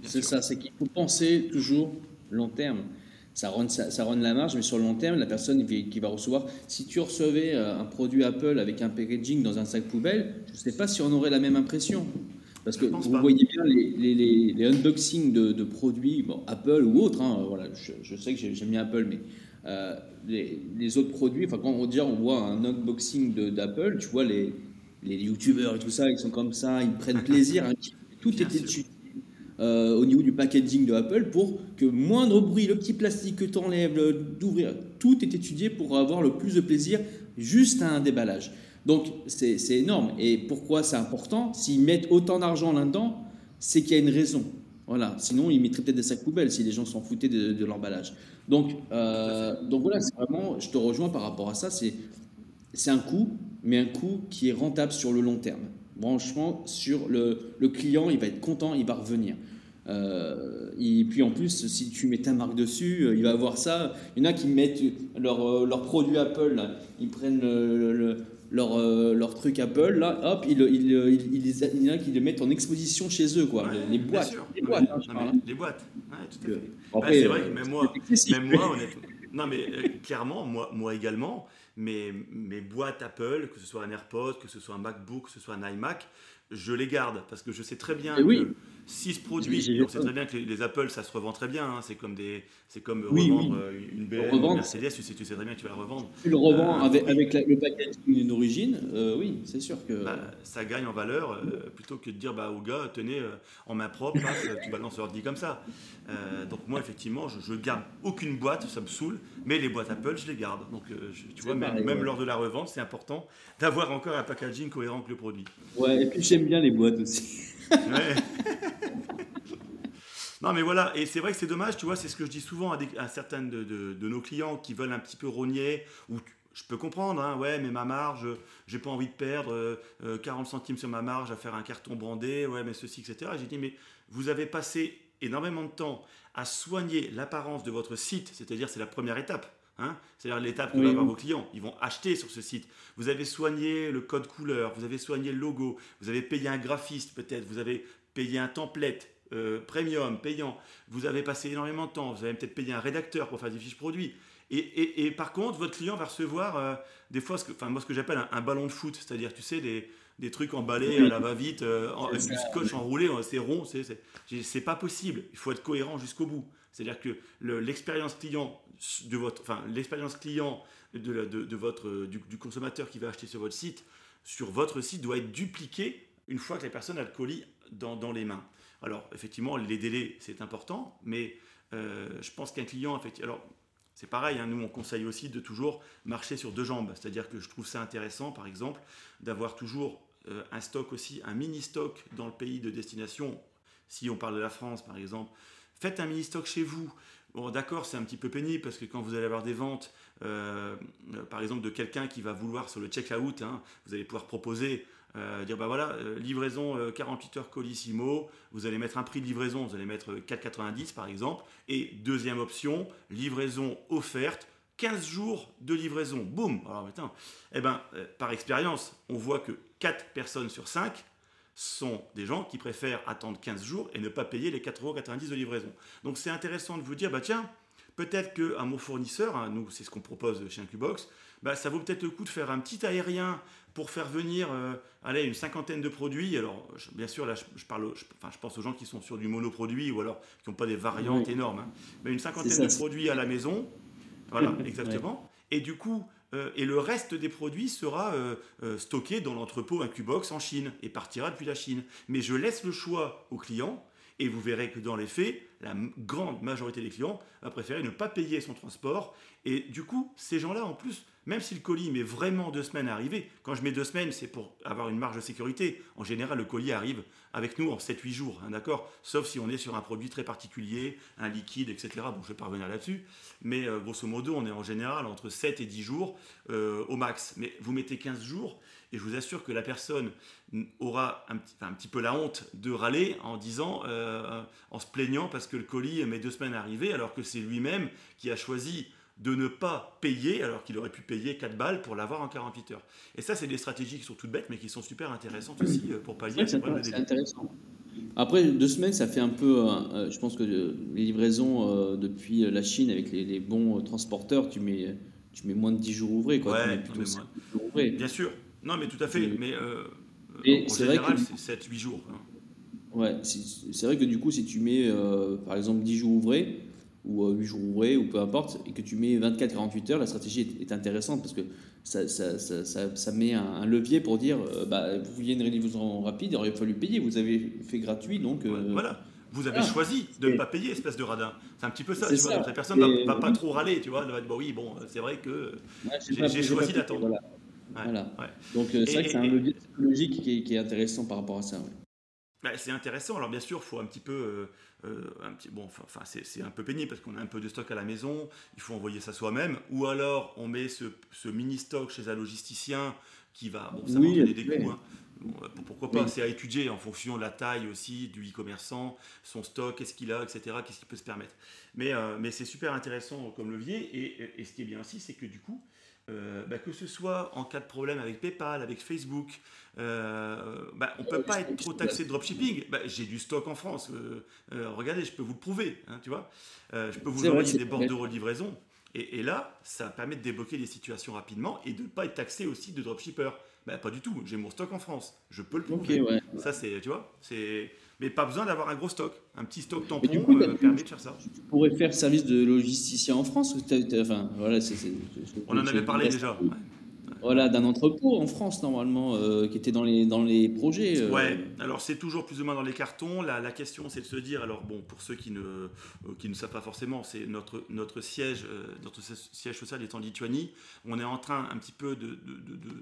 C'est ça, c'est qu'il faut penser toujours long terme. Ça rend, ça, la marge, mais sur le long terme, la personne qui va recevoir, si tu recevais euh, un produit Apple avec un packaging dans un sac poubelle, je ne sais pas si on aurait la même impression. Parce que vous voyez bien les, les, les, unboxings de, produits, bon, Apple ou autres, hein, voilà, je, sais que j'aime bien Apple, mais euh, les, autres produits, enfin quand on, on voit un unboxing d'Apple, tu vois les, les youtubeurs et tout ça, ils sont comme ça, ils prennent plaisir, hein, tout était dessus. Euh, au niveau du packaging de Apple pour que moindre bruit, le petit plastique que tu enlèves, d'ouvrir, tout est étudié pour avoir le plus de plaisir juste à un déballage. Donc c'est énorme. Et pourquoi c'est important? S'ils mettent autant d'argent là-dedans, c'est qu'il y a une raison. Voilà. Sinon, ils mettraient peut-être des sacs poubelles si les gens s'en foutaient de, l'emballage. Donc, euh, donc voilà, c'est vraiment, je te rejoins par rapport à ça. C'est un coût, mais un coût qui est rentable sur le long terme. Franchement, sur le, le client, il va être content, il va revenir. Euh, et puis en plus, si tu mets ta marque dessus, euh, il va avoir ça. Il y en a qui mettent leur, leur produit Apple, ils prennent le, leur, euh, leur truc Apple, là, hop, ils, ils, ils, il y en a qui les mettent en exposition chez eux, quoi. les, boîtes. Les boîtes, hein, non, mais, les boîtes. Ouais, tout à fait. Bah, c'est vrai, même moi, même moi, honnêtement. Non, mais clairement, moi, moi également, mes, mes boîtes Apple, que ce soit un AirPod, que ce soit un MacBook, que ce soit un iMac, je les garde parce que je sais très bien que si ce produit, on sait très bien que les, Apple, ça se revend très bien. Hein. c'est comme des, c'est comme revendre euh, une BM, une Mercedes. Tu sais, tu sais très bien que tu vas la revendre. Tu le revends euh, avec, avec le packaging d'origine. Euh, oui, c'est sûr que bah, ça gagne en valeur plutôt que de dire bah au gars, tenez en main propre, tu balances l'ordi comme ça. donc moi, effectivement, je, je, garde aucune boîte, ça me saoule. Mais les boîtes Apple, je les garde. Donc tu vois, même, même lors de la revente, c'est important d'avoir encore un packaging cohérent avec le produit. Ouais, et puis j'aime bien les boîtes aussi. Non, mais voilà, et c'est vrai que c'est dommage, tu vois, c'est ce que je dis souvent à, certains de, nos clients qui veulent un petit peu rogner, ou je peux comprendre, hein, ouais, mais ma marge, j'ai pas envie de perdre 40 euh, centimes sur ma marge à faire un carton brandé, ouais, mais ceci, etc. J'ai dit, mais vous avez passé énormément de temps à soigner l'apparence de votre site, c'est-à-dire c'est la première étape. Hein C'est-à-dire l'étape que vont avoir vos clients. Ils vont acheter sur ce site. Vous avez soigné le code couleur, vous avez soigné le logo, vous avez payé un graphiste peut-être, vous avez payé un template euh, premium, payant, vous avez passé énormément de temps, vous avez peut-être payé un rédacteur pour faire des fiches produits. Et, et, par contre, votre client va recevoir euh, des fois, ce que, enfin, moi ce que j'appelle un, ballon de foot, c'est-à-dire, tu sais, des, des trucs emballés à la va-vite, euh, du scotch enroulé, c'est rond, c'est pas possible. Il faut être cohérent jusqu'au bout. C'est-à-dire que l'expérience client de votre, enfin, l'expérience client de, votre, du, consommateur qui va acheter sur votre site, sur votre site, doit être dupliquée une fois que la personne a le colis dans, les mains. Alors, effectivement, les délais, c'est important, mais euh, je pense qu'un client, alors, c'est pareil, hein, nous on conseille aussi de toujours marcher sur deux jambes, c'est-à-dire que je trouve ça intéressant, par exemple, d'avoir toujours euh, un stock aussi, un mini stock dans le pays de destination. Si on parle de la France, par exemple, faites un mini stock chez vous. Bon, d'accord, c'est un petit peu pénible parce que quand vous allez avoir des ventes, euh, euh, par exemple, de quelqu'un qui va vouloir sur le check-out, hein, vous allez pouvoir proposer, euh, dire bah voilà, livraison 48 heures Colissimo, vous allez mettre un prix de livraison, vous allez mettre 4,90 par exemple, et deuxième option, livraison offerte, 15 jours de livraison, boum! Alors, putain, eh ben, par expérience, on voit que 4 personnes sur 5 sont des gens qui préfèrent attendre 15 jours et ne pas payer les 4,90€ de livraison. Donc c'est intéressant de vous dire, bah tiens, peut-être qu'à mon fournisseur, hein, nous c'est ce qu'on propose chez Incubox, bah, ça vaut peut-être le coup de faire un petit aérien pour faire venir euh, allez, une cinquantaine de produits. Alors bien sûr, là je, parle, enfin, je pense aux gens qui sont sur du monoproduit ou alors qui n'ont pas des variantes énormes, hein. mais une cinquantaine de produits à la maison. Voilà, exactement. Et du coup, euh, et le reste des produits sera euh, euh, stocké dans l'entrepôt Incubox en Chine et partira depuis la Chine. Mais je laisse le choix aux clients et vous verrez que dans les faits, la grande majorité des clients va préférer ne pas payer son transport. Et du coup, ces gens-là, en plus, même si le colis met vraiment deux semaines à arriver, quand je mets deux semaines, c'est pour avoir une marge de sécurité. En général, le colis arrive avec nous en 7-8 jours, hein, d'accord? Sauf si on est sur un produit très particulier, un liquide, etc. Bon, je vais pas revenir là-dessus. Mais euh, grosso modo, on est en général entre 7 et 10 jours euh, au max. Mais vous mettez 15 jours, et je vous assure que la personne aura un petit, peu la honte de râler en disant, euh, en se plaignant parce que le colis met deux semaines à arriver, alors que c'est lui-même qui a choisi de ne pas payer alors qu'il aurait pu payer 4 balles pour l'avoir en 48 heures. Et ça, c'est des stratégies qui sont toutes bêtes, mais qui sont super intéressantes aussi euh, pour pallier C'est intéressant. Après, deux semaines, ça fait un peu. Euh, euh, je pense que les livraisons depuis la Chine avec les, bons transporteurs, tu mets, tu mets moins de 10 jours ouvrés. Quoi. Ouais, ouvrés. Bien sûr. Non, mais tout à fait. Mais en général, c'est 7-8 jours. Hein. Ouais, c'est vrai que du coup, si tu mets par exemple 10 jours ouvrés, ou 8 jours ouvrés, ou peu importe, et que tu mets 24-48 heures, la stratégie est, intéressante parce que ça, ça, ça, ça met un, levier pour dire euh, bah, vous vouliez une livraison rapide, il aurait fallu payer, vous avez fait gratuit, donc. Euh, voilà. vous avez choisi de ne pas payer, espèce de radin. C'est un petit peu ça, tu vois. Donc, la personne ne va, pas trop râler, tu vois. Elle va dire, bon, oui, bon, c'est vrai que j'ai choisi d'attendre. Voilà. Donc, c'est vrai que c'est un levier psychologique qui est, intéressant par rapport à ça. Bah, c'est intéressant. Alors bien sûr, il faut un petit peu, euh, euh, un petit, bon, enfin c'est un peu pénible parce qu'on a un peu de stock à la maison. Il faut envoyer ça soi-même, ou alors on met ce, mini stock chez un logisticien qui va, bon, ça oui, va des coûts. Hein. Euh, pourquoi pas C'est à étudier en fonction de la taille aussi du e-commerçant, son stock, qu'est-ce qu'il a, etc. Qu'est-ce qu'il peut se permettre. Mais, mais c'est super intéressant comme levier. Et, et, ce qui est bien aussi, c'est que du coup, euh, bah, que ce soit en cas de problème avec PayPal, avec Facebook, euh, bah, on ne peut pas être trop taxé de dropshipping. Bah, j'ai du stock en France. Euh, regardez, je peux vous le prouver. Hein, tu vois je peux vous envoyer des bordereaux de livraison. Et, là, ça permet de débloquer des situations rapidement et de ne pas être taxé aussi de dropshipper. Pas du tout. J'ai mon stock en France. Je peux le prouver. Ça, c'est, tu vois, c'est mais pas besoin d'avoir un gros stock. Un petit stock tampon euh, permet de faire ça. Tu pourrais faire service de logisticien en France enfin, voilà, On en avait parlé déjà. Voilà, d'un entrepôt en France normalement euh, qui était dans les, dans les projets. Euh. Ouais, alors c'est toujours plus ou moins dans les cartons. La, question c'est de se dire, alors bon, pour ceux qui ne, qui ne savent pas forcément, c'est notre, notre, siège, notre siège social est en Lituanie. On est en train un petit peu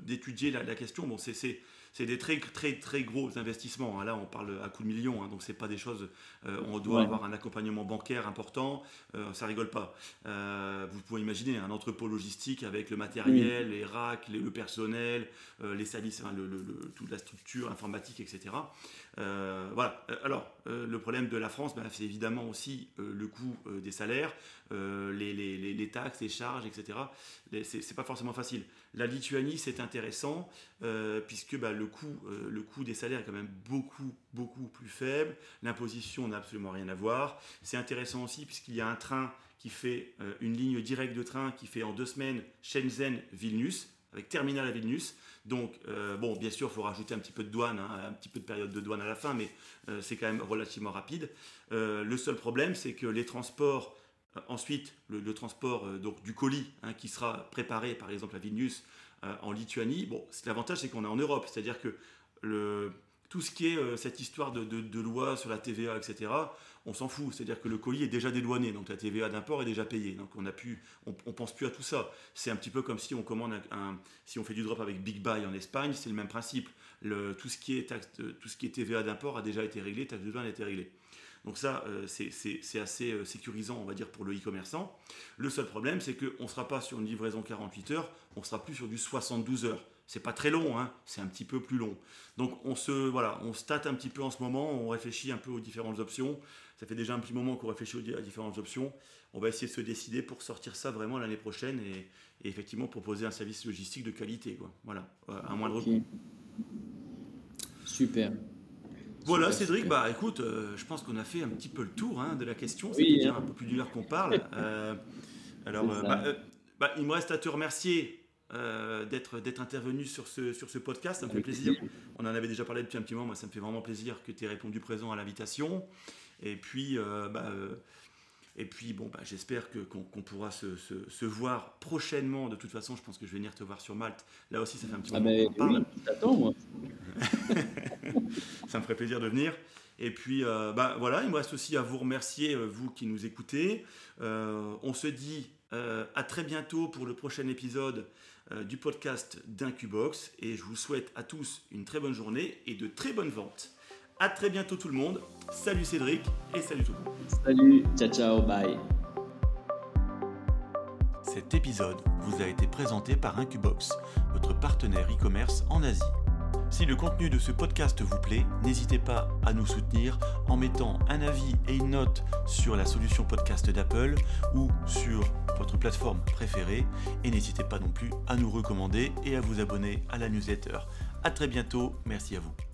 d'étudier de, de, la, la, question. Bon, c'est c'est des très, très, très gros investissements. Hein. Là, on parle à coups de millions, hein, donc c'est pas des choses. Euh, on doit avoir un accompagnement bancaire important. Euh, ça rigole pas. Euh, vous pouvez imaginer un entrepôt logistique avec le matériel, les racks, le personnel, les services, toute la structure informatique, etc. voilà. Alors, le problème de la France, ben, c'est évidemment aussi le coût des salaires, les, les, les, taxes, les charges, etc. C'est pas forcément facile. La Lituanie, c'est intéressant puisque ben, le coût, euh, le coût des salaires est quand même beaucoup, plus faible. L'imposition n'a absolument rien à voir. C'est intéressant aussi puisqu'il y a un train qui fait euh, une ligne directe de train qui fait en deux semaines Shenzhen-Vilnius, avec terminal à Vilnius. Donc, euh, bon, bien sûr, il faut rajouter un petit peu de douane, hein, un petit peu de période de douane à la fin, mais c'est quand même relativement rapide. le seul problème, c'est que les transports, ensuite, le, transport donc, du colis hein, qui sera préparé, par exemple, à Vilnius, euh, en Lituanie. Bon, l'avantage, c'est qu'on est en Europe, c'est-à-dire que le, tout ce qui est euh, cette histoire de, de, loi sur la TVA, etc., on s'en fout. C'est-à-dire que le colis est déjà dédouané, donc la TVA d'import est déjà payée. Donc on a pu, on, pense plus à tout ça. C'est un petit peu comme si on commande un, si on fait du drop avec Big Buy en Espagne, c'est le même principe. Le, tout ce qui est taxe, tout ce qui est TVA d'import a déjà été réglé, taxe de douane a été réglée. Donc ça, euh, c'est assez euh, sécurisant, on va dire, pour le e-commerçant. Le seul problème, c'est qu'on ne sera pas sur une livraison 48 heures, on sera plus sur du 72 heures. C'est pas très long, hein, c'est un petit peu plus long. Donc on se, voilà, on se tâte un petit peu en ce moment, on réfléchit un peu aux différentes options. Ça fait déjà un petit moment qu'on réfléchit aux différentes options. On va essayer de se décider pour sortir ça vraiment l'année prochaine et, effectivement proposer un service logistique de qualité, quoi. Voilà, euh, à moindre coût. Super. Voilà, Cédric, bah écoute, euh, je pense qu'on a fait un petit peu le tour hein, de la question. C'est déjà hein. un peu plus d'une heure qu'on parle. Euh, alors, euh, bah, bah, il me reste à te remercier d'être d'être intervenu sur ce, sur ce podcast. Ça me fait plaisir. On en avait déjà parlé depuis un petit moment. Moi, ça me fait vraiment plaisir que tu aies répondu présent à l'invitation. Et puis, bah, et puis, bon, bah, j'espère que, qu'on, pourra se, se, voir prochainement. De toute façon, je pense que je vais venir te voir sur Malte. Là aussi, ça fait un petit ah, moment qu'on parle. t'attends, moi. ça me ferait plaisir de venir. Et puis, euh, bah, voilà, il me reste aussi à vous remercier, euh, vous qui nous écoutez. Euh, on se dit à très bientôt pour le prochain épisode du podcast d'Incubox. Et je vous souhaite à tous une très bonne journée et de très bonnes ventes. À très bientôt tout le monde. Salut Cédric et salut tout le monde. Salut, ciao ciao, bye. Cet épisode vous a été présenté par Incubox, votre partenaire e-commerce en Asie. Si le contenu de ce podcast vous plaît, n'hésitez pas à nous soutenir en mettant un avis et une note sur la solution podcast d'Apple ou sur votre plateforme préférée. Et n'hésitez pas non plus à nous recommander et à vous abonner à la newsletter. A très bientôt, merci à vous.